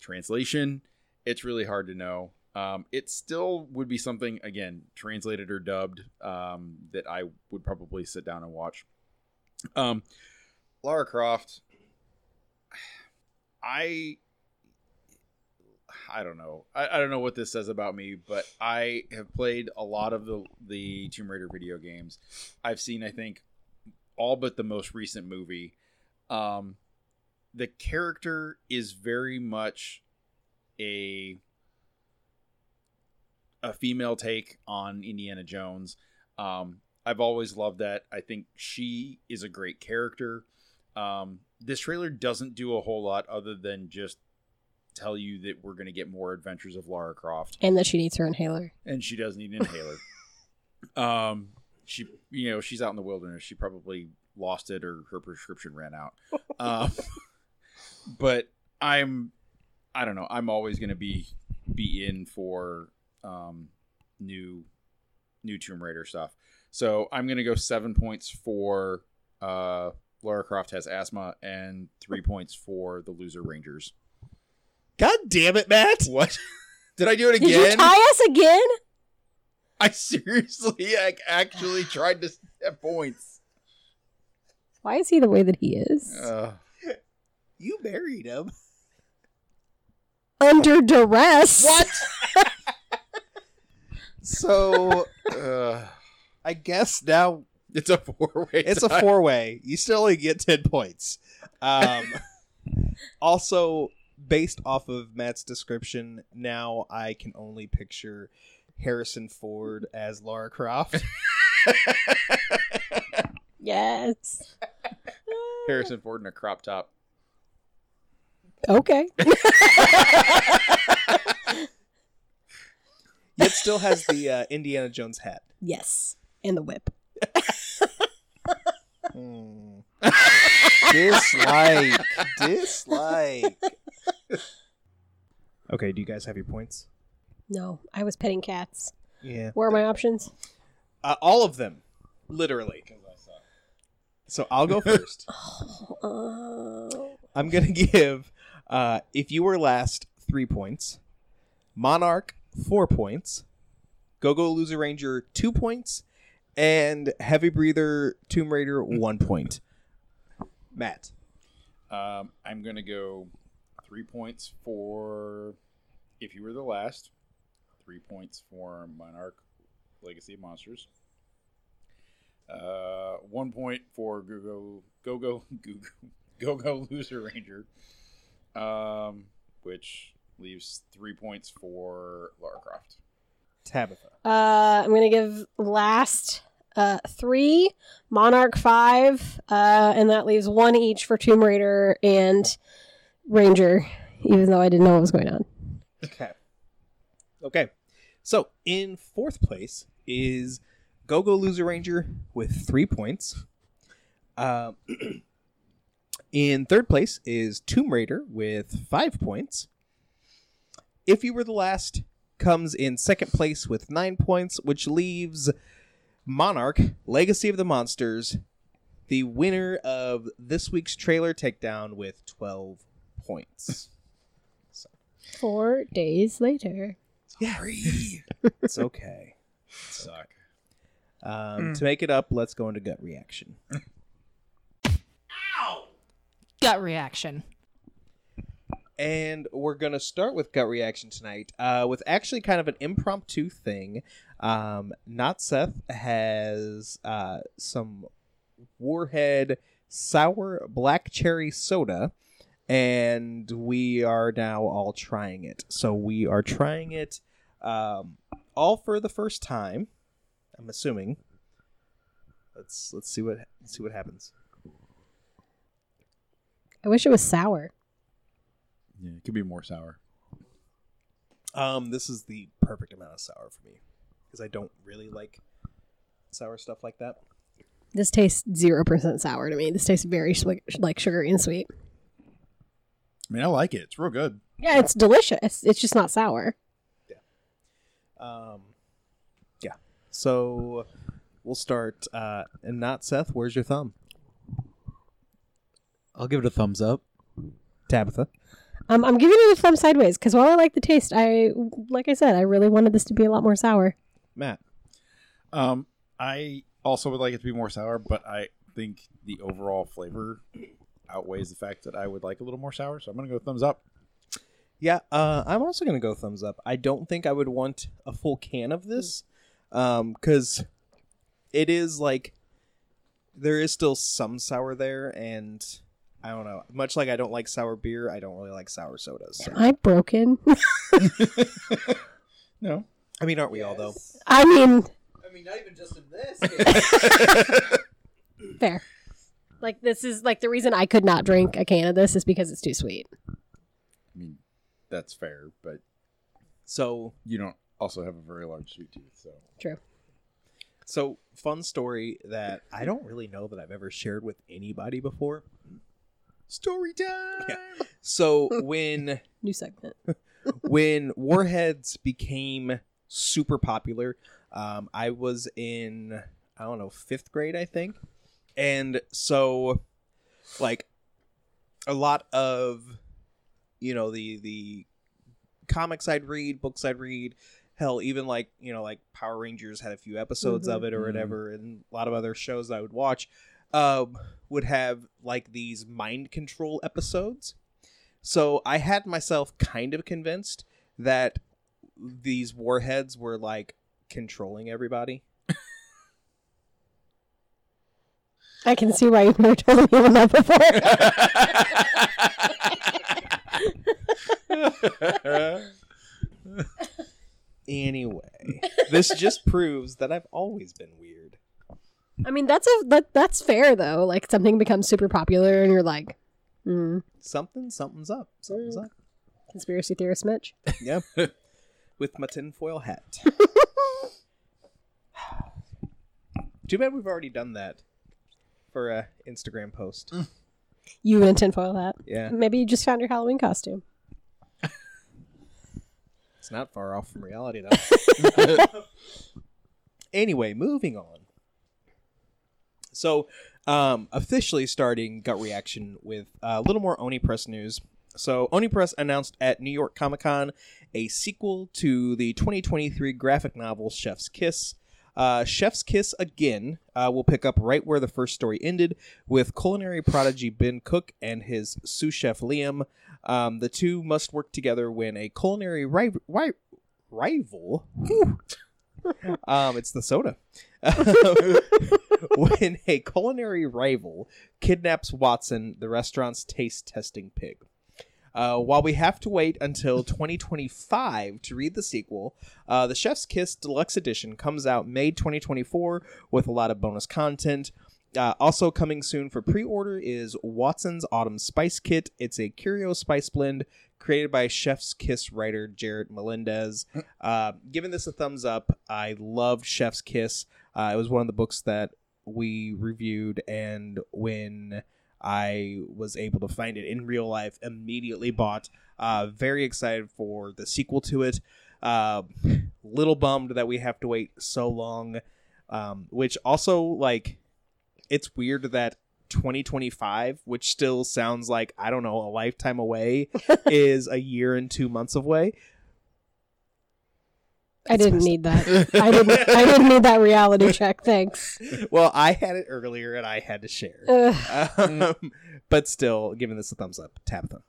Speaker 2: translation, it's really hard to know. Um, it still would be something again translated or dubbed um, that I would probably sit down and watch. Um, Lara Croft, I I don't know. I, I don't know what this says about me, but I have played a lot of the the Tomb Raider video games. I've seen, I think, all but the most recent movie. Um, the character is very much a a female take on Indiana Jones. Um, I've always loved that. I think she is a great character. Um, this trailer doesn't do a whole lot other than just tell you that we're going to get more adventures of Lara Croft,
Speaker 3: And that she needs her inhaler.
Speaker 2: and she does need an inhaler. um, she, you know, she's out in the wilderness. She probably lost it or her prescription ran out. Um, but I'm, I don't know. I'm always going to be be in for um, new new Tomb Raider stuff. So I'm going to go seven points for uh, Lara Croft has asthma and three points for the Loser Rangers.
Speaker 1: God damn it, Matt!
Speaker 2: What? Did I do it
Speaker 3: Did you
Speaker 2: again?
Speaker 3: tie us again?
Speaker 2: I seriously like, actually tried to set points.
Speaker 3: Why is he the way that he is?
Speaker 2: Uh,
Speaker 1: You buried him.
Speaker 3: Under duress.
Speaker 2: what?
Speaker 1: So
Speaker 2: uh,
Speaker 1: I guess now
Speaker 2: it's a four way.
Speaker 1: it's a four way. You still only get ten points. Um, also, based off of Matt's description, now I can only picture Harrison Ford as Lara Croft.
Speaker 3: Yes.
Speaker 2: Harrison Ford in a crop top.
Speaker 3: Okay.
Speaker 1: Yet still has the uh, Indiana Jones hat.
Speaker 3: yes. And the whip.
Speaker 1: Hmm. dislike. Dislike. Okay, do you guys have your points?
Speaker 3: No, I was petting cats.
Speaker 1: Yeah.
Speaker 3: What are my options?
Speaker 1: Uh, all of them. Literally. So I'll go first.
Speaker 3: Oh.
Speaker 1: I'm gonna give uh, if you were last three points, Monarch four points, Go Go Loser Ranger two points, and Heavy Breather Tomb Raider one point. Matt,
Speaker 2: Um, I'm gonna go three points for if you were the last. Three points for Monarch Legacy of Monsters. Uh, one point for Go Go Go Go Go Go Go Loser Ranger. Um, which leaves three points for Lara Croft.
Speaker 1: Tabitha.
Speaker 3: Uh, I'm gonna give last uh three Monarch five, uh, and that leaves one each for Tomb Raider and Ranger. Even though I didn't know what was going on.
Speaker 1: Okay. Okay. So in fourth place is Go Go Loser Ranger with three points. Um, in third place is Tomb Raider with five points. If You Were the Last comes in second place with nine points, which leaves Monarch, Legacy of the Monsters, the winner of this week's trailer takedown with 12 points.
Speaker 3: Four days later.
Speaker 1: Yeah. it's okay.
Speaker 2: Suck.
Speaker 1: Um, To make it up, let's go into gut reaction. Ow!
Speaker 5: Gut reaction.
Speaker 1: And we're going to start with gut reaction tonight uh, with actually kind of an impromptu thing. Um, Not Seth has uh, some Warhead sour black cherry soda, and we are now all trying it. So we are trying it um, all for the first time. I'm assuming. Let's let's see what let's see what happens.
Speaker 3: I wish it was sour.
Speaker 2: Yeah, it could be more sour.
Speaker 1: Um, this is the perfect amount of sour for me because I don't really like sour stuff like that.
Speaker 3: This tastes zero percent sour to me. This tastes very swi- like sugary and sweet.
Speaker 2: I mean, I like it. It's real good.
Speaker 3: Yeah, it's delicious. It's just not sour. Yeah.
Speaker 1: Um, yeah. So we'll start. Uh, and not Seth. Where's your thumb?
Speaker 4: I'll give it a thumbs up.
Speaker 1: Tabitha.
Speaker 3: Um, I'm giving it a thumb sideways because while I like the taste, I like I said, I really wanted this to be a lot more sour.
Speaker 1: Matt.
Speaker 2: Um, I also would like it to be more sour, but I think the overall flavor outweighs the fact that I would like a little more sour. So I'm gonna go thumbs up.
Speaker 1: Yeah. Uh, I'm also gonna go thumbs up. I don't think I would want a full can of this, um, because it is like there is still some sour there, and I don't know. Much like I don't like sour beer, I don't really like sour sodas. So.
Speaker 3: Am I broken?
Speaker 2: No,
Speaker 1: I mean, aren't we all though?
Speaker 3: I mean,
Speaker 6: I mean, not even just in this.
Speaker 3: fair. Like this is like the reason I could not drink a can of this is because it's too sweet.
Speaker 2: I mean that's fair, but
Speaker 1: So
Speaker 2: you don't also have a very large sweet tooth. So
Speaker 3: True.
Speaker 1: So, fun story that I don't really know that I've ever shared with anybody before.
Speaker 2: story time.
Speaker 1: Yeah. So, when
Speaker 3: New segment.
Speaker 1: when Warheads became super popular, um, I was in I don't know fifth grade, I think, and so like a lot of you know the the comics I'd read, books I'd read, hell, even like you know like Power Rangers had a few episodes of it or
Speaker 2: Mhm.
Speaker 1: whatever, and a lot of other shows I would watch um, would have like these mind control episodes. So I had myself kind of convinced that these warheads were like controlling everybody.
Speaker 3: I can see why you've never told me that before.
Speaker 1: Anyway, this just proves that I've always been weird.
Speaker 3: I mean, that's a that, that's fair though. Like something becomes super popular, and you're like, hmm,
Speaker 1: Something, something's up. Something's up.
Speaker 3: conspiracy theorist Mitch.
Speaker 1: Yeah. With my tinfoil hat. Too bad we've already done that for a Instagram post.
Speaker 3: You in a tinfoil hat.
Speaker 1: Yeah,
Speaker 3: Maybe you just found your Halloween costume.
Speaker 1: It's not far off from reality though. anyway, moving on. So, um, officially starting gut reaction with a little more Oni Press news. So, Oni Press announced at New York Comic Con a sequel to the 2023 graphic novel Chef's Kiss. Uh, Chef's Kiss again uh, will pick up right where the first story ended, with culinary prodigy Ben Cook and his sous chef Liam. Um, the two must work together when a culinary ri- ri- rival. um, it's the soda. when a culinary rival kidnaps Watson, the restaurant's taste testing pig. Uh, while we have to wait until 2025 to read the sequel, uh, the Chef's Kiss Deluxe Edition comes out May 2024 with a lot of bonus content. Uh, also coming soon for pre-order is Watson's Autumn Spice Kit. It's a curio spice blend created by Chef's Kiss writer Jarrett Melendez. Uh, giving this a thumbs up. I loved Chef's Kiss. Uh, it was one of the books that we reviewed, and when I was able to find it in real life, immediately bought. Uh, very excited for the sequel to it. Uh, little bummed that we have to wait so long. Um, which also like, it's weird that 2025, which still sounds like I don't know a lifetime away, is a year and two months away.
Speaker 3: I
Speaker 1: That's
Speaker 3: didn't
Speaker 1: messed
Speaker 3: need that. I didn't. I didn't need that reality check. Thanks.
Speaker 1: Well, I had it earlier and I had to share. Um, but still, giving this a thumbs up. Tabitha.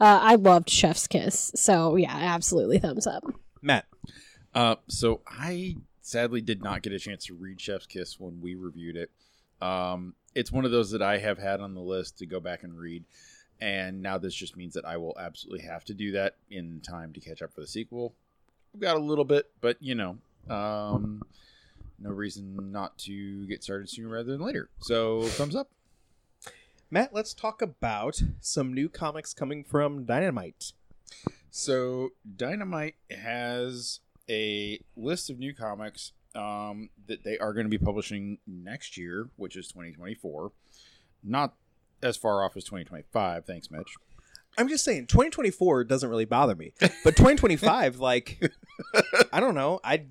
Speaker 3: Uh, I loved Chef's Kiss, so yeah, absolutely thumbs up.
Speaker 1: Matt.
Speaker 2: Uh, so I sadly did not get a chance to read Chef's Kiss when we reviewed it. Um, it's one of those that I have had on the list to go back and read, and now this just means that I will absolutely have to do that in time to catch up for the sequel. I've got a little bit, but you know, um, no reason not to get started sooner rather than later. So thumbs up.
Speaker 1: Matt, let's talk about some new comics coming from Dynamite.
Speaker 2: So Dynamite has a list of new comics um, that they are going to be publishing next year, which is 2024. Not as far off as 2025. Thanks, Mitch.
Speaker 1: I'm just saying, 2024 doesn't really bother me, but 2025, like, I don't know. I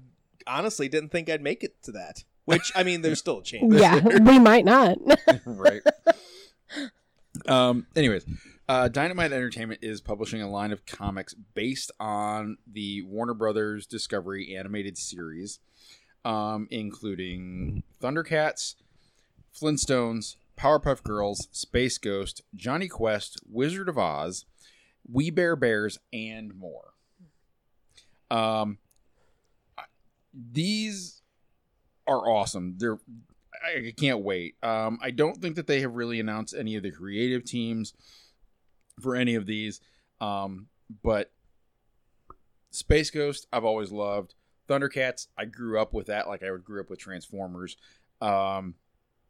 Speaker 1: honestly didn't think I'd make it to that. Which I mean, there's still a chance.
Speaker 3: Yeah, we might not.
Speaker 2: right. um. Anyways, uh, Dynamite Entertainment is publishing a line of comics based on the Warner Brothers Discovery animated series, um, including Thundercats, Flintstones, Powerpuff Girls, Space Ghost, Jonny Quest, Wizard of Oz, We Bare Bears, and more. Um, these are awesome. They're I can't wait. Um, I don't think that they have really announced any of the creative teams for any of these. Um, but Space Ghost, I've always loved. Thundercats, I grew up with that, like I would grew up with Transformers. Um,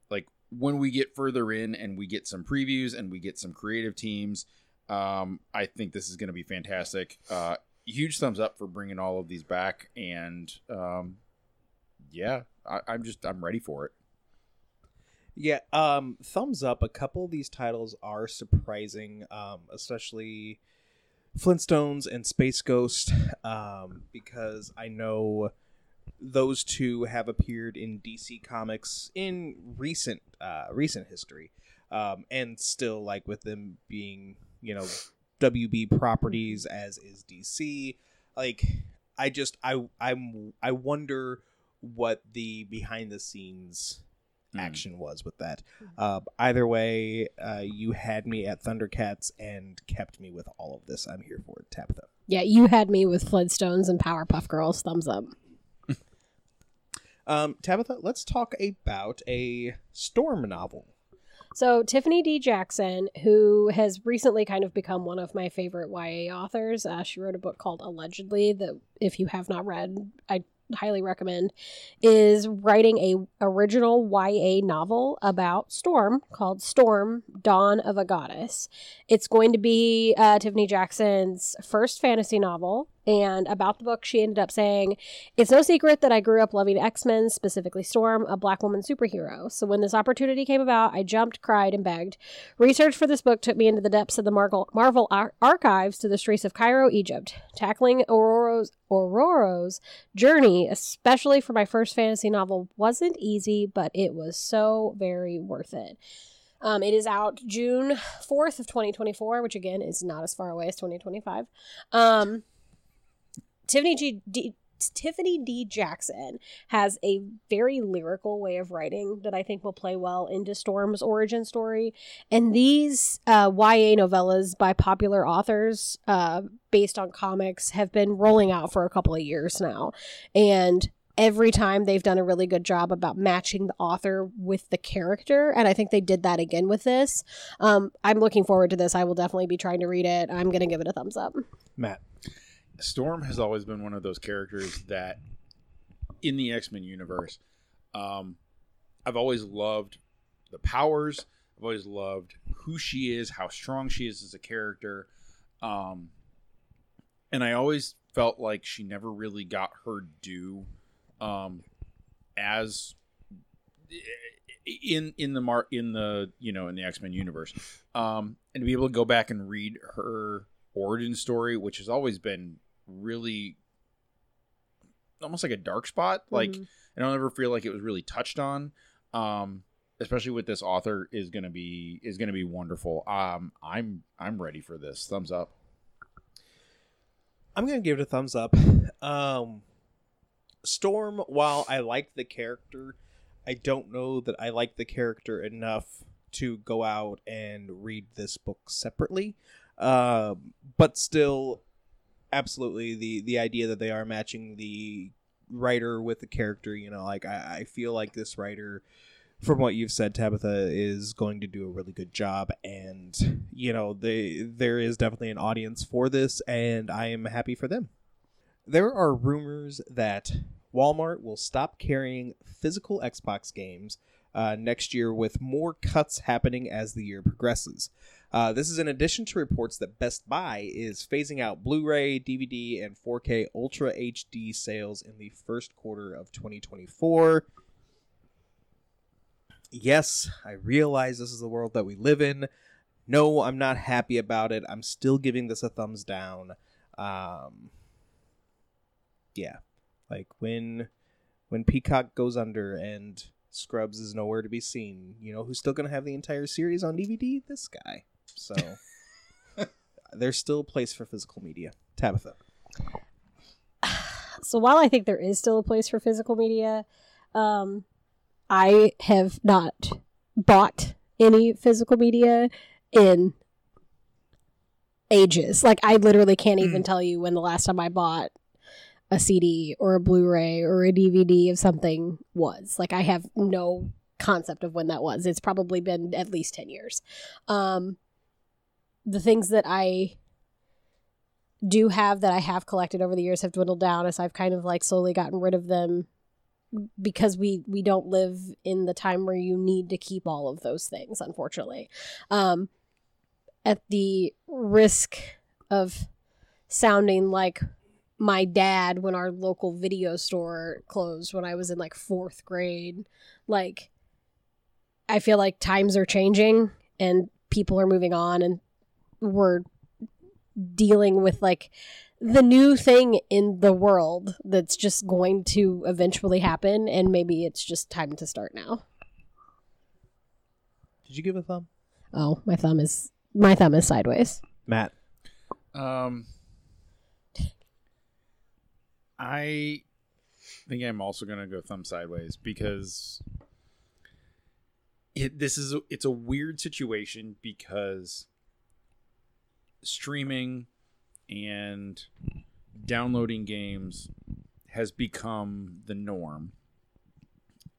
Speaker 2: like when we get further in and we get some previews and we get some creative teams, um, I think this is going to be fantastic. Uh, huge thumbs up for bringing all of these back, and um, yeah, I, I'm just I'm ready for it.
Speaker 1: Yeah, um, thumbs up. A couple of these titles are surprising, um, especially Flintstones and Space Ghost, um, because I know those two have appeared in DC Comics in recent uh, recent history, um, and still like with them being you know WB properties as is DC. Like I just I I'm I wonder what the behind the scenes
Speaker 2: Hmm.
Speaker 1: action was with that. Uh, either way, uh, you had me at Thundercats and kept me with all of this. I'm here for it, Tabitha.
Speaker 3: yeah, you had me with Flintstones and Powerpuff Girls. Thumbs up.
Speaker 1: Um, Tabitha, let's talk about a Storm novel.
Speaker 3: So, Tiffany D. Jackson, who has recently kind of become one of my favorite YA authors, uh, she wrote a book called Allegedly that, if you have not read, I highly recommend, is writing a original YA novel about Storm called Storm: Dawn of a Goddess. It's going to be uh, Tiffany Jackson's first fantasy novel. And about the book, she ended up saying, It's no secret that I grew up loving X Men, specifically Storm, a black woman superhero. So when this opportunity came about, I jumped, cried, and begged. Research for this book took me into the depths of the Marvel, Marvel ar- archives to the streets of Cairo, Egypt. Tackling Ororo's, journey, especially for my first fantasy novel, wasn't easy, but it was so very worth it. Um, it is out June 4th of 2024, which again is not as far away as 2025. Um, Tiffany G. D- Tiffany D. Jackson has a very lyrical way of writing that I think will play well into Storm's origin story. And these uh, YA novellas by popular authors uh, based on comics have been rolling out for a couple of years now. And every time they've done a really good job about matching the author with the character and i think they did that again with this um, i'm looking forward to this i will definitely be trying to read it i'm going to give it a thumbs up
Speaker 1: Matt.
Speaker 2: Storm has always been one of those characters that, in the X Men universe, um, I've always loved the powers. I've always loved who she is, how strong she is as a character, um, and I always felt like she never really got her due um, as in in the mar in the you know in the X Men universe, um, and to be able to go back and read her origin story, which has always been really almost like a dark spot. Like
Speaker 3: Mhm.
Speaker 2: I don't ever feel like it was really touched on. Um, especially with this author is gonna be is gonna be wonderful. Um, I'm I'm ready for this. Thumbs up.
Speaker 1: I'm gonna give it a thumbs up. Um, Storm, while I like the character, I don't know that I like the character enough to go out and read this book separately. Um, but still, absolutely the the idea that they are matching the writer with the character. You know, like I, I feel like this writer. From what you've said, Tabitha is going to do a really good job, and you know, they there is definitely an audience for this, and I am happy for them. There are rumors that Walmart will stop carrying physical Xbox games uh, next year, with more cuts happening as the year progresses. Uh, this is in addition to reports that Best Buy is phasing out Blu ray, DVD, and 4K Ultra HD sales in the first quarter of 2024. Yes, I realize this is the world that we live in. No, I'm not happy about it. I'm still giving this a thumbs down. Um, yeah, like when when Peacock goes under and Scrubs is nowhere to be seen, you know who's still gonna have the entire series on DVD? This guy. So there's still a place for physical media. Tabitha.
Speaker 3: so while I think there is still a place for physical media, um, I have not bought any physical media in ages. Like I literally can't even tell you when the last time I bought a CD or a Blu-ray or a DVD of something was. Like I have no concept of when that was. It's probably been at least 10 years. Um the things that I do have that I have collected over the years have dwindled down as I've kind of like slowly gotten rid of them because we we don't live in the time where you need to keep all of those things unfortunately. Um at the risk of sounding like my dad when our local video store closed when I was in like 4th grade like I feel like times are changing and people are moving on and we're dealing with like the new thing in the world that's just going to eventually happen and maybe it's just time to start now.
Speaker 1: Did you give a thumb?
Speaker 3: Oh, my thumb is my thumb is sideways.
Speaker 1: Matt.
Speaker 2: Um, I think I'm also gonna go thumb sideways because it this is a, it's a weird situation because streaming and downloading games has become the norm.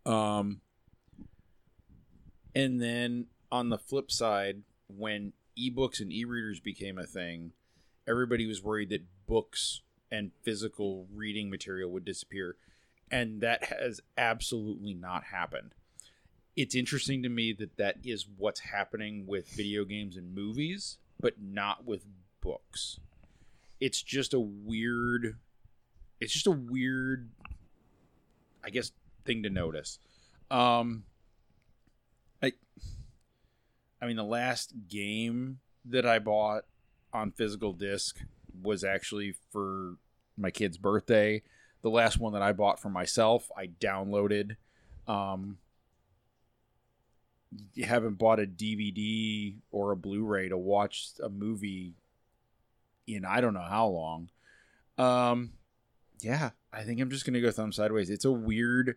Speaker 2: Um, and then on the flip side, when ebooks and e-readers became a thing, everybody was worried that books and physical reading material would disappear, and that has absolutely not happened. It's interesting to me that that is what's happening with video games and movies, but not with books. It's just a weird it's just a weird I guess thing to notice. Um I I mean the last game that I bought on physical disc was actually for my kid's birthday. The last one that I bought for myself, I downloaded. Um, you haven't bought a DVD or a Blu-ray to watch a movie in I don't know how long. Um, yeah, I think I'm just gonna go thumb sideways. It's a weird,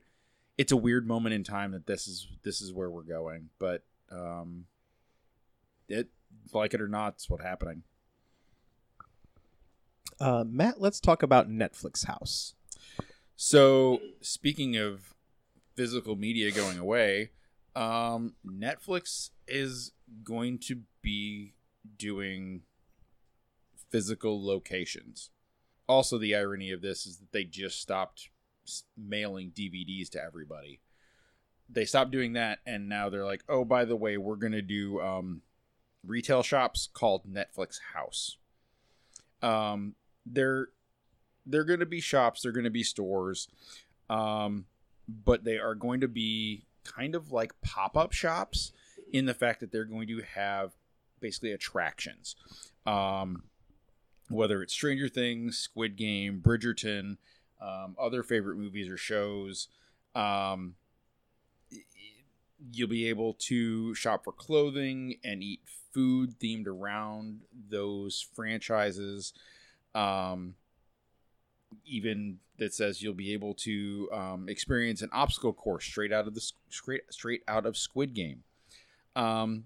Speaker 2: it's a weird moment in time that this is this is where we're going, but um, it like it or not, it's what's happening.
Speaker 1: Uh, Matt, let's talk about Netflix House.
Speaker 2: So, speaking of physical media going away, um, Netflix is going to be doing physical locations. Also, the irony of this is that they just stopped mailing DVDs to everybody. They stopped doing that, and now they're like, "Oh, by the way, we're going to do um, retail shops called Netflix House." Um, they're they're going to be shops, they're going to be stores, um, but they are going to be kind of like pop up shops in the fact that they're going to have basically attractions. Um, whether it's Stranger Things, Squid Game, Bridgerton, um, other favorite movies or shows. Um, you'll be able to shop for clothing and eat food themed around those franchises. Um, even that says you'll be able to um, experience an obstacle course straight out of the straight straight out of Squid Game. Um,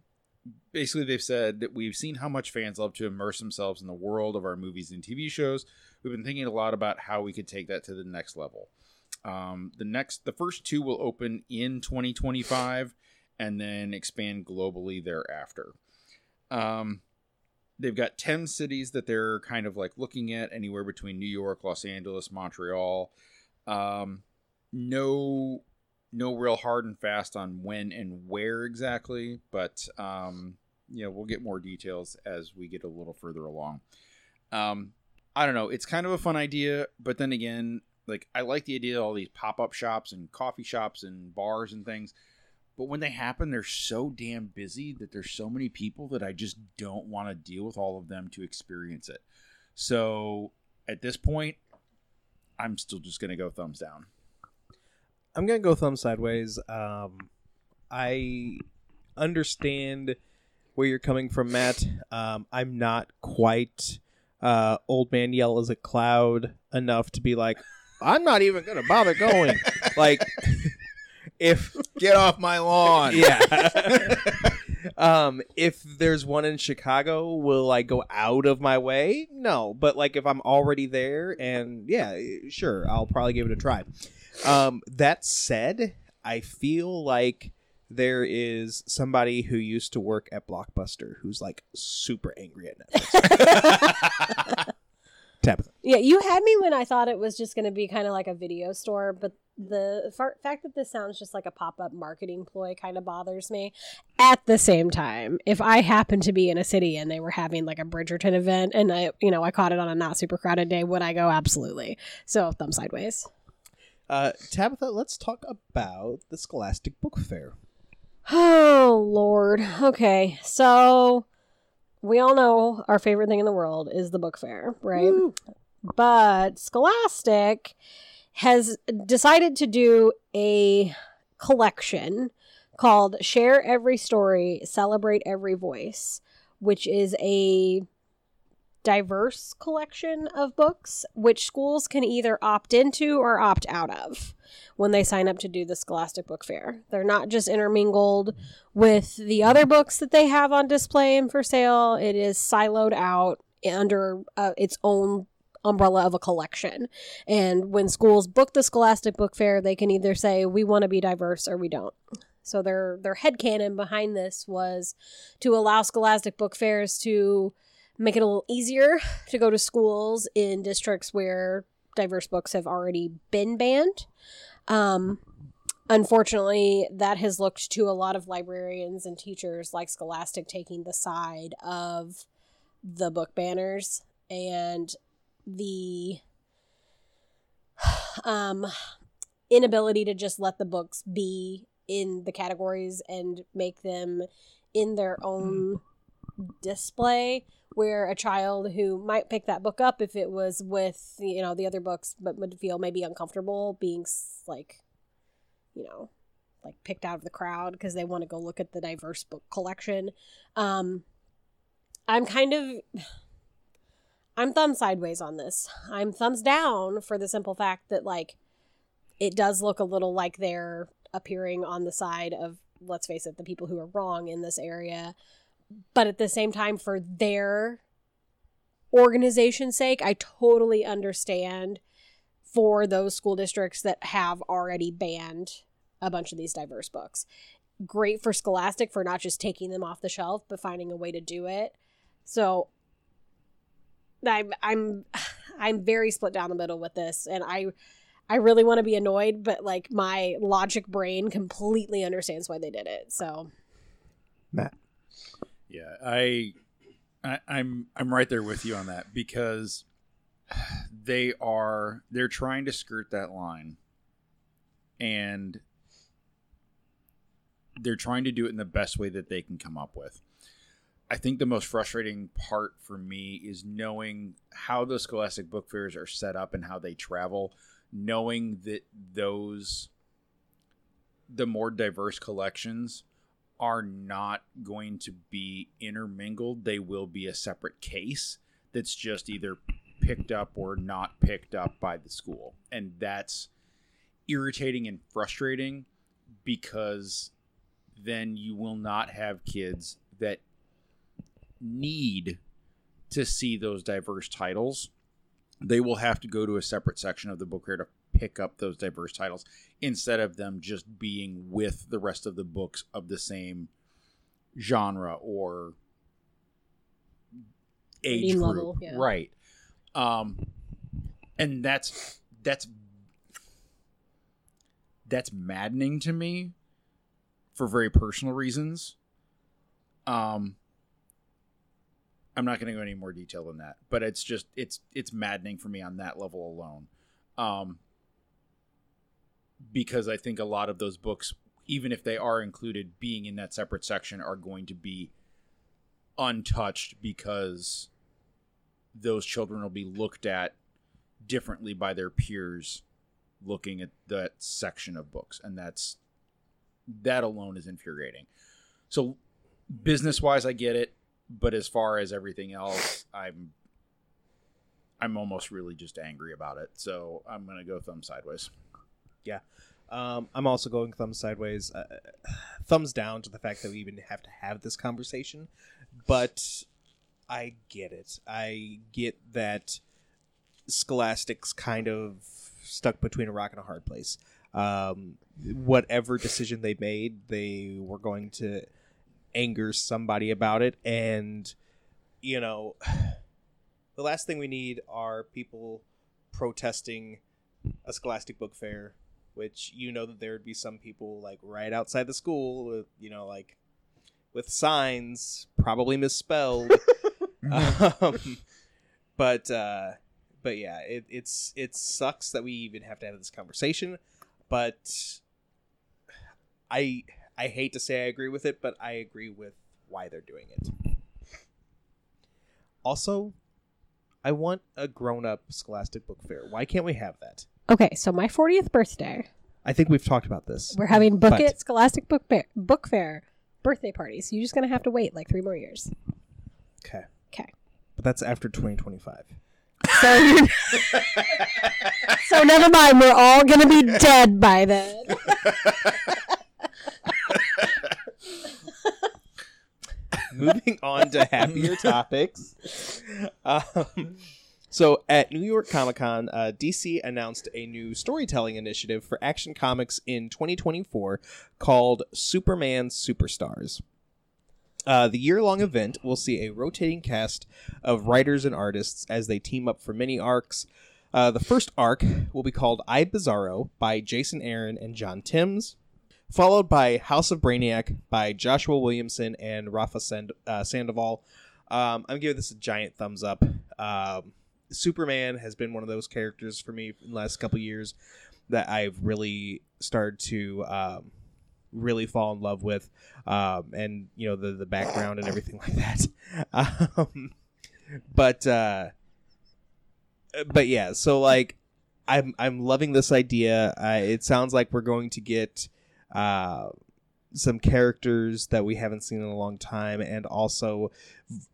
Speaker 2: basically, they've said that we've seen how much fans love to immerse themselves in the world of our movies and TV shows. We've been thinking a lot about how we could take that to the next level. Um, the next, the first two will open in 2025, and then expand globally thereafter. Um, they've got 10 cities that they're kind of like looking at anywhere between New York, Los Angeles, Montreal. Um, no no real hard and fast on when and where exactly, but um, you know, we'll get more details as we get a little further along. Um, I don't know, it's kind of a fun idea, but then again, like I like the idea of all these pop-up shops and coffee shops and bars and things. But when they happen, they're so damn busy that there's so many people that I just don't want to deal with all of them to experience it. So at this point, I'm still just going to go thumbs down.
Speaker 1: I'm gonna go thumb sideways. Um, I understand where you're coming from, Matt. Um, I'm not quite uh, old man yell as a cloud enough to be like, I'm not even gonna bother going. like, if
Speaker 2: Get off my lawn.
Speaker 1: yeah. um, if there's one in Chicago, will I go out of my way? No, but like if I'm already there, and yeah, sure, I'll probably give it a try. Um, that said, I feel like there is somebody who used to work at Blockbuster who's like super angry at Netflix. Tabitha.
Speaker 3: Yeah, you had me when I thought it was just going to be kind of like a video store, but the far- fact that this sounds just like a pop up marketing ploy kind of bothers me. At the same time, if I happened to be in a city and they were having like a Bridgerton event and I, you know, I caught it on a not super crowded day, would I go? Absolutely. So, thumb sideways.
Speaker 1: Uh, Tabitha, let's talk about the Scholastic Book Fair.
Speaker 3: Oh, Lord. Okay. So, we all know our favorite thing in the world is the book fair, right? But Scholastic has decided to do a collection called Share Every Story, Celebrate Every Voice, which is a diverse collection of books which schools can either opt into or opt out of when they sign up to do the Scholastic Book Fair. They're not just intermingled with the other books that they have on display and for sale. It is siloed out under uh, its own umbrella of a collection. And when schools book the Scholastic Book Fair, they can either say we want to be diverse or we don't. So their their headcanon behind this was to allow Scholastic Book Fairs to make it a little easier to go to schools in districts where diverse books have already been banned. Um, unfortunately, that has looked to a lot of librarians and teachers like Scholastic taking the side of the book banners and the um, inability to just let the books be in the categories and make them in their own display where a child who might pick that book up if it was with you know the other books but would feel maybe uncomfortable being s- like you know like picked out of the crowd because they want to go look at the diverse book collection. Um i'm kind of i'm thumb sideways on this i'm thumbs down for the simple fact that like it does look a little like they're appearing on the side of let's face it the people who are wrong in this area but at the same time for their organization's sake i totally understand for those school districts that have already banned a bunch of these diverse books. Great for Scholastic for not just taking them off the shelf, but finding a way to do it. So I'm I'm I'm very split down the middle with this, and I I really want to be annoyed, but like my logic brain completely understands why they did it. So
Speaker 1: Matt.
Speaker 2: Yeah, I, I I'm I'm right there with you on that because they are they're trying to skirt that line and they're trying to do it in the best way that they can come up with. I think the most frustrating part for me is knowing how the Scholastic book fairs are set up and how they travel, knowing that those the more diverse collections are not going to be intermingled. They will be a separate case that's just either picked up or not picked up by the school. And that's irritating and frustrating because then you will not have kids that need to see those diverse titles. They will have to go to a separate section of the book here to pick up those diverse titles instead of them just being with the rest of the books of the same genre or age group.
Speaker 3: level, yeah.
Speaker 2: Right. Um and that's that's that's maddening to me for very personal reasons. Um I'm not going to go any more detail than that, but it's just it's it's maddening for me on that level alone. Um because I think a lot of those books even if they are included being in that separate section are going to be untouched because those children will be looked at differently by their peers looking at that section of books and that's that alone is infuriating so business wise i get it but as far as everything else i'm i'm almost really just angry about it so i'm gonna go thumb sideways Yeah,
Speaker 1: Um, I'm also going thumbs sideways, uh, thumbs down to the fact that we even have to have this conversation. But I get it. I get that Scholastic's kind of stuck between a rock and a hard place. Um, whatever decision they made, they were going to anger somebody about it, and you know, the last thing we need are people protesting a Scholastic book fair which you know that there would be some people like right outside the school with you know like with signs probably misspelled. Um, but uh but yeah it, it's it sucks that we even have to have this conversation. But i i hate to say i agree with it but i agree with why they're doing it also i want a grown-up scholastic book fair why can't we have that
Speaker 3: okay, so my 40th birthday,
Speaker 1: I think we've talked about this.
Speaker 3: we're having Book
Speaker 1: But-
Speaker 3: It Scholastic Book Fair, Book Fair birthday party. So you're just gonna have to wait like three more years.
Speaker 1: Okay.
Speaker 3: Okay.
Speaker 1: But that's after 2025.
Speaker 3: So so never mind. We're all gonna be dead by then.
Speaker 1: Moving on to happier topics. Um, so at New York Comic Con, uh, DC announced a new storytelling initiative for Action Comics in 2024 called Superman Superstars. Uh, the year long event will see a rotating cast of writers and artists as they team up for mini arcs. Uh, the first arc will be called I Bizarro by Jason Aaron and John Timms, followed by House of Brainiac by Joshua Williamson and Rafa Sand- uh, Sandoval. Um, I'm giving this a giant thumbs up. Um, Superman has been one of those characters for me in the last couple years that I've really started to um, really fall in love with, um, and you know the the background and everything like that. Um, but uh, but yeah, so like I'm I'm loving this idea. Uh, it sounds like we're going to get uh, some characters that we haven't seen in a long time, and also,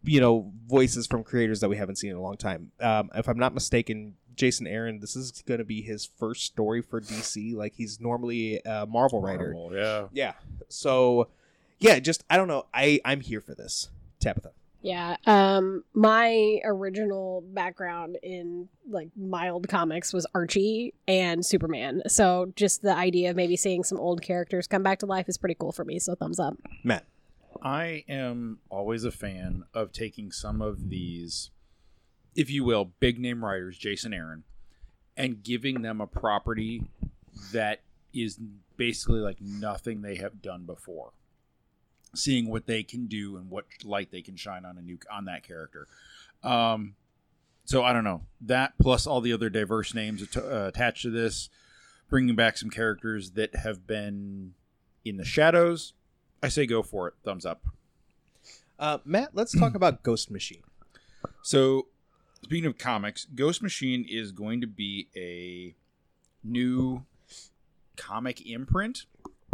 Speaker 1: you know, voices from creators that we haven't seen in a long time. Um, if I'm not mistaken, Jason Aaron, this is going to be his first story for DC. Like he's normally a Marvel writer.
Speaker 2: Marvel, yeah
Speaker 1: Yeah. So, yeah, just I don't know. I I'm here for this. Tabitha.
Speaker 3: Yeah. Um my original background in like mild comics was Archie and Superman. So just the idea of maybe seeing some old characters come back to life is pretty cool for me. So thumbs up.
Speaker 1: Matt.
Speaker 2: I am always a fan of taking some of these, if you will, big name writers, Jason Aaron, and giving them a property that is basically like nothing they have done before. Seeing what they can do and what light they can shine on a new on that character. Um, so I don't know that plus all the other diverse names at- uh, attached to this, bringing back some characters that have been in the shadows. I say go for it. Thumbs up.
Speaker 1: Uh, Matt, let's talk about Ghost Machine.
Speaker 2: So, speaking of comics, Ghost Machine is going to be a new comic imprint,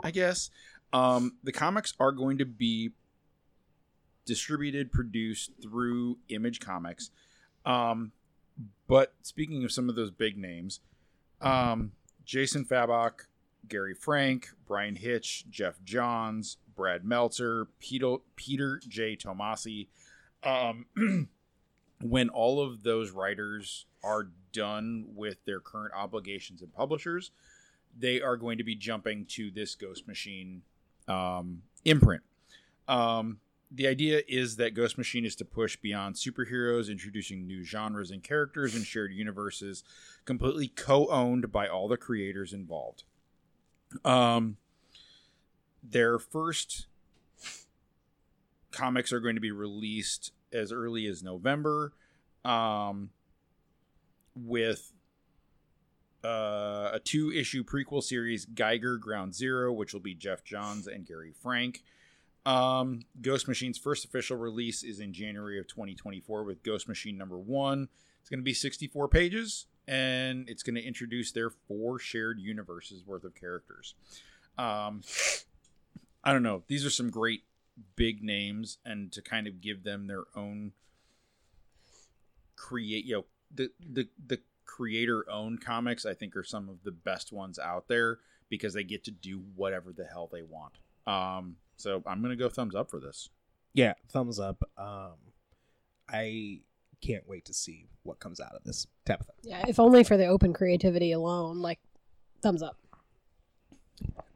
Speaker 2: I guess. Um, the comics are going to be distributed, produced through Image Comics. Um, but speaking of some of those big names, um, Jason Fabok, Gary Frank, Bryan Hitch, Geoff Johns, Brad Meltzer, Peter, Peter J. Tomasi. Um, when all of those writers are done with their current obligations and publishers, they are going to be jumping to this Ghost Machine um, imprint. Um, the idea is that Ghost Machine is to push beyond superheroes, introducing new genres and characters and shared universes, completely co-owned by all the creators involved. Um, their first comics are going to be released as early as November, um, with uh, a two issue prequel series, Geiger Ground Zero, which will be Geoff Johns and Gary Frank. Um, Ghost Machine's first official release is in January of 2024 with Ghost Machine number one. It's going to be 64 pages, and it's going to introduce their four shared universes worth of characters. Um, I don't know. These are some great big names, and to kind of give them their own create, you know, the the the creator owned comics, I think, are some of the best ones out there because they get to do whatever the hell they want. Um, so I'm gonna go thumbs up for this.
Speaker 1: Yeah, thumbs up. Um, I can't wait to see what comes out of this. Tabitha.
Speaker 3: Yeah, if only for the open creativity alone, like thumbs up.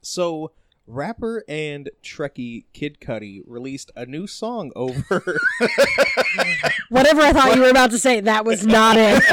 Speaker 1: So, rapper and Trekkie Kid Cudi released a new song over.
Speaker 3: Whatever I thought you were about to say, that was not it.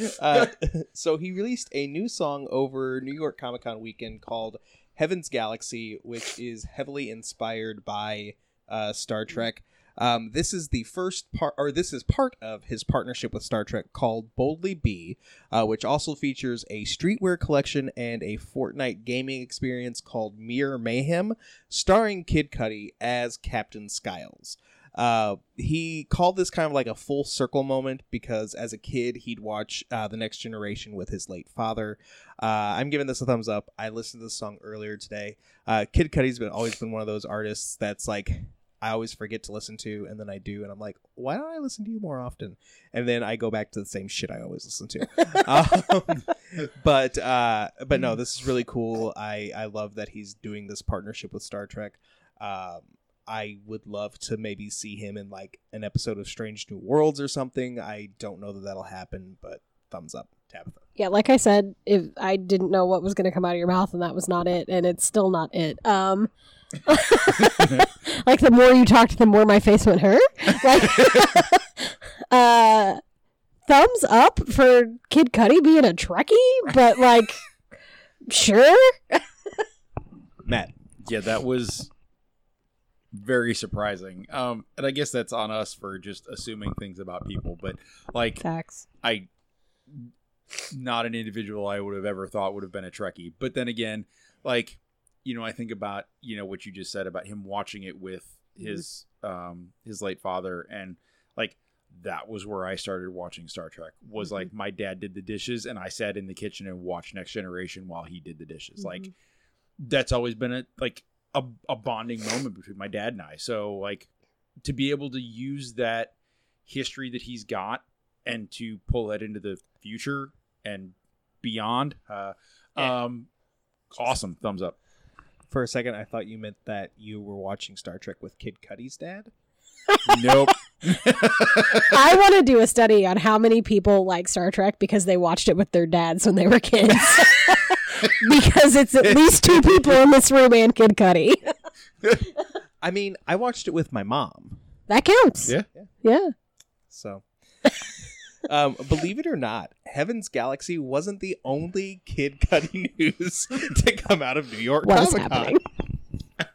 Speaker 1: uh, so he released a new song over New York Comic Con weekend called Heaven's Galaxy, which is heavily inspired by uh, Star Trek. Um, this is the first part, or this is part of his partnership with Star Trek called Boldly Be, uh, which also features a streetwear collection and a Fortnite gaming experience called Mirror Mayhem, starring Kid Cudi as Captain Skiles. Uh, he called this kind of like a full circle moment because as a kid he'd watch uh, the next generation with his late father. Uh, i'm giving this a thumbs up. I listened to this song earlier today. Uh, kid cudi's been always been one of those artists that's like i always forget to listen to and then i do and i'm like why don't i listen to you more often and then i go back to the same shit i always listen to um, but uh, but no this is really cool i i love that he's doing this partnership with star trek um, I would love to maybe see him in like an episode of Strange New Worlds or something. I don't know that that'll happen, but thumbs up, Tabitha.
Speaker 3: Yeah, like I said, if I didn't know what was going to come out of your mouth, and that was not it, and it's still not it. Um, like the more you talked, the more my face went hurt. Like, uh, thumbs up for Kid Cudi being a Trekkie, but like, sure.
Speaker 1: Matt.
Speaker 2: Yeah, that was very surprising. Um, and I guess that's on us for just assuming things about people. But like,
Speaker 3: Facts.
Speaker 2: I not an individual I would have ever thought would have been a Trekkie. But then again, like you know, I think about you know what you just said about him watching it with his um his late father, and like that was where I started watching Star Trek. Was like my dad did the dishes, and I sat in the kitchen and watched Next Generation while he did the dishes. Like that's always been a like a, a bonding moment between my dad and I. So like to be able to use that history that he's got and to pull that into the future and beyond. Uh. Um, awesome. Thumbs up.
Speaker 1: For a second, I thought you meant that you were watching Star Trek with Kid Cudi's dad.
Speaker 2: nope.
Speaker 3: I want to do a study on how many people like Star Trek because they watched it with their dads when they were kids. because it's at least two people in this room and Kid Cudi.
Speaker 1: I mean, I watched it with my mom,
Speaker 3: That counts.
Speaker 2: Yeah.
Speaker 3: Yeah.
Speaker 1: so. Um, believe it or not, Heaven's Galaxy wasn't the only Kid Cudi news to come out of New York
Speaker 3: What is
Speaker 1: Comic Con.
Speaker 3: happening?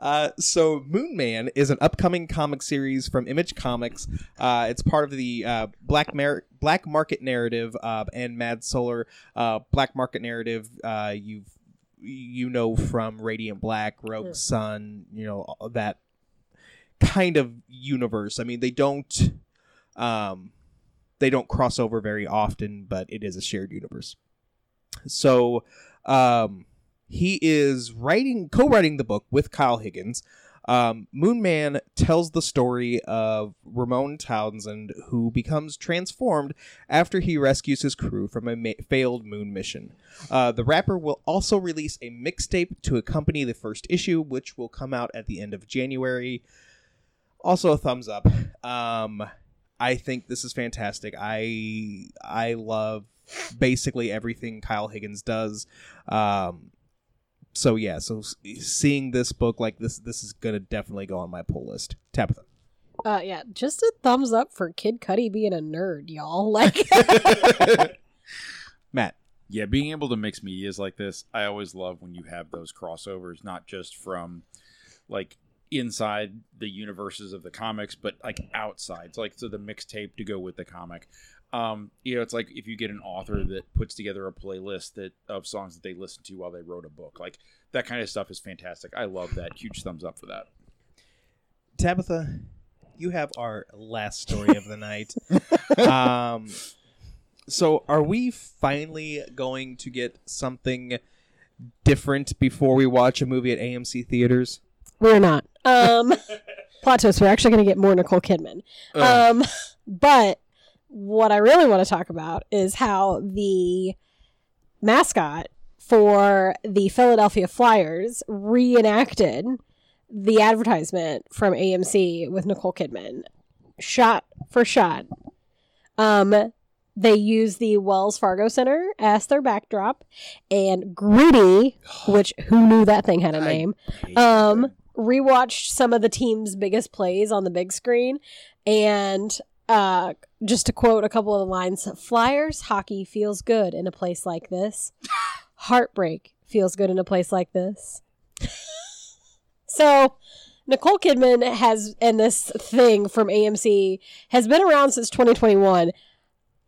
Speaker 1: Uh, so Moon Man is an upcoming comic series from Image Comics. Uh, it's part of the uh, Black Mar- Black Market narrative uh, and Mad Solar uh, Black Market narrative. Uh, you've you know from Radiant Black, Rogue
Speaker 3: Yeah.
Speaker 1: Sun, you know all that kind of universe. I mean, they don't um, they don't cross over very often, but it is a shared universe. So um, he is writing co-writing the book with Kyle Higgins. Um, Moon Man tells the story of Ramon Townsend, who becomes transformed after he rescues his crew from a ma- failed moon mission. Uh, the rapper will also release a mixtape to accompany the first issue, which will come out at the end of January. Also, a thumbs up. Um, I think this is fantastic. I I love basically everything Kyle Higgins does. Um, so yeah, so seeing this book like this, this is gonna definitely go on my pull list. Tabitha.
Speaker 3: Uh, yeah, just a thumbs up for Kid Cudi being a nerd, y'all. Like,
Speaker 1: Matt.
Speaker 2: Yeah, being able to mix medias like this, I always love when you have those crossovers, not just from like inside the universes of the comics, but like outside. So like so the mixtape to go with the comic. Um, you know, it's like if you get an author that puts together a playlist that of songs that they listened to while they wrote a book. Like that kind of stuff is fantastic. I love that. Huge thumbs up for that.
Speaker 1: Tabitha, you have our last story of the night. um, so are we finally going to get something different before we watch a movie at AMC theaters?
Speaker 3: we're not. Um, plot twist, we're actually going to get more Nicole Kidman. Um, but what I really want to talk about is how the mascot for the Philadelphia Flyers reenacted the advertisement from AMC with Nicole Kidman, shot for shot. Um, they use the Wells Fargo Center as their backdrop, and Gritty, which who knew that thing had a name, um. Rewatched some of the team's biggest plays on the big screen. And uh just to quote a couple of the lines flyers hockey feels good in a place like this. Heartbreak feels good in a place like this. So nicole kidman has and this thing from amc has been around since 2021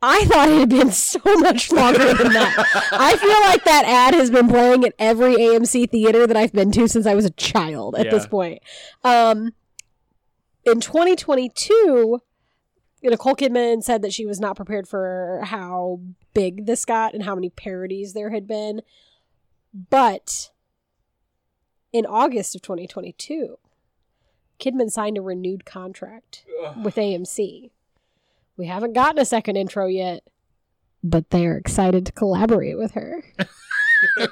Speaker 3: I thought it had been so much longer than that. I feel like that ad has been playing at every AMC theater that I've been to since I was a child at this point. Um, in 2022, Nicole Kidman said that she was not prepared for how big this got and how many parodies there had been. But in August of 2022, Kidman signed a renewed contract with AMC. We haven't gotten a second intro yet, but they're excited to collaborate with her.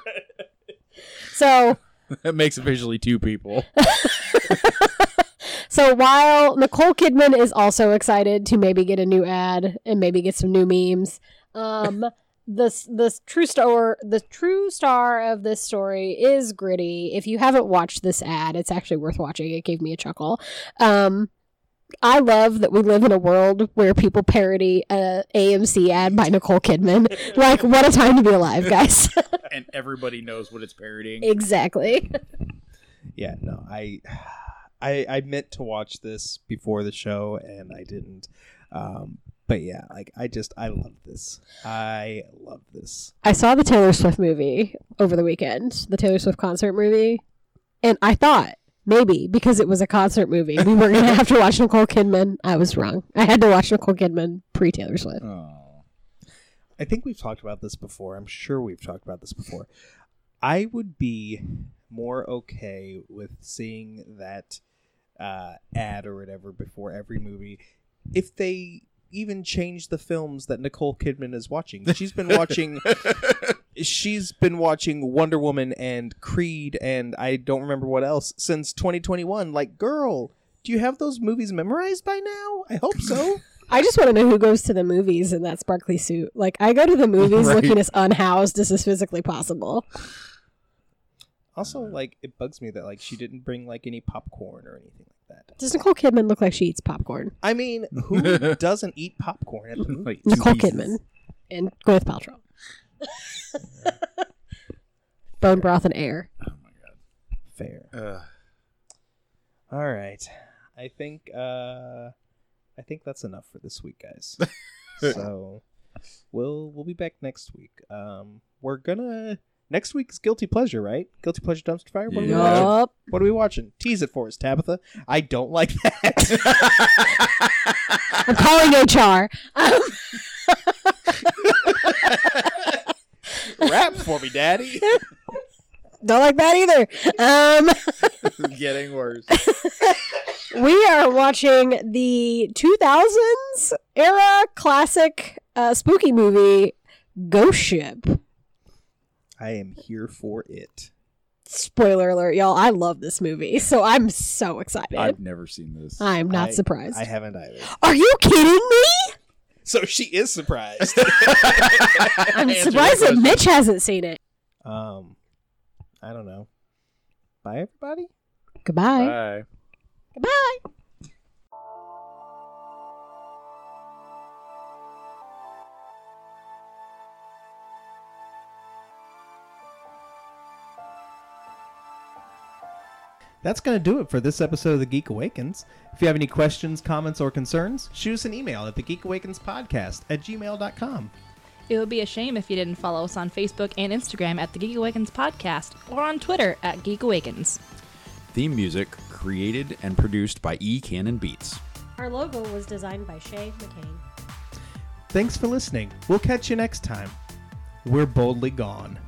Speaker 3: so,
Speaker 2: that makes officially two people.
Speaker 3: so while Nicole Kidman is also excited to maybe get a new ad and maybe get some new memes, um, the the true star the true star of this story is Gritty. If you haven't watched this ad, it's actually worth watching. It gave me a chuckle. Um, I love that we live in a world where people parody a AMC ad by Nicole Kidman. like, what a time to be alive, guys!
Speaker 2: and everybody knows what it's parodying.
Speaker 3: exactly.
Speaker 1: Yeah, no, I, I, I meant to watch this before the show and I didn't. Um, but yeah, like I just I love this. I love this.
Speaker 3: I saw the Taylor Swift movie over the weekend, the Taylor Swift concert movie, and I thought maybe because it was a concert movie, we were going to have to watch Nicole Kidman. I was wrong. I had to watch Nicole Kidman pre Taylor Swift.
Speaker 2: Oh.
Speaker 1: I think we've talked about this before. I'm sure we've talked about this before. I would be more okay with seeing that uh, ad or whatever before every movie if they even change the films that Nicole Kidman is watching. She's been watching she's been watching Wonder Woman and Creed and I don't remember what else since 2021. Like, girl, Do you have those movies memorized by now? I hope so.
Speaker 3: I just want to know who goes to the movies in that sparkly suit. Like, I go to the movies
Speaker 2: Right.
Speaker 3: looking as unhoused as is physically possible.
Speaker 1: also, like it bugs me that like she didn't bring like any popcorn or anything like that.
Speaker 3: Does Nicole Kidman look like she eats popcorn?
Speaker 1: I mean, who doesn't eat popcorn at the movie?
Speaker 2: Like,
Speaker 3: Nicole
Speaker 2: Jesus.
Speaker 3: Kidman and Gwyneth Paltrow. Bone broth and air.
Speaker 2: Oh my
Speaker 1: Fair.
Speaker 2: god. Ugh.
Speaker 1: All right. I think uh I think that's enough for this week, guys. so we'll we'll be back next week. Um we're gonna next week's guilty pleasure, right? Guilty pleasure dumpster fire. What, are we
Speaker 2: Yeah.
Speaker 1: watching?
Speaker 3: Yup.
Speaker 1: what are we watching? Tease it for us, Tabitha. I don't like that.
Speaker 3: I'm calling HR. Um,
Speaker 1: Rap for me, Daddy.
Speaker 3: don't like that either. Um,
Speaker 2: Getting worse.
Speaker 3: we are watching the 2000s era classic uh, spooky movie Ghost Ship.
Speaker 1: I am here for it.
Speaker 3: Spoiler alert, y'all. I love this movie, so I'm so excited.
Speaker 2: I've never seen this.
Speaker 3: I'm not
Speaker 1: I-
Speaker 3: surprised.
Speaker 1: I haven't either.
Speaker 3: Are you kidding me?
Speaker 1: So she is surprised.
Speaker 3: I'm
Speaker 2: Answer
Speaker 3: surprised
Speaker 2: the
Speaker 3: that
Speaker 2: question.
Speaker 3: Mitch hasn't seen it.
Speaker 1: um I don't know. Bye everybody.
Speaker 3: Goodbye.
Speaker 2: Bye.
Speaker 3: Goodbye.
Speaker 4: That's going to do it for this episode of The Geek Awakens. If you have any questions, comments, or concerns, shoot us an email at thegeekawakenspodcast at gmail.com.
Speaker 5: It would be a shame if you didn't follow us on Facebook and Instagram at the Geek Awakens Podcast or on Twitter at Geek Awakens.
Speaker 7: Theme music created and produced by E. Cannon Beats.
Speaker 3: Our logo was designed by Shay McCain.
Speaker 4: Thanks for listening. We'll catch you next time. We're boldly gone.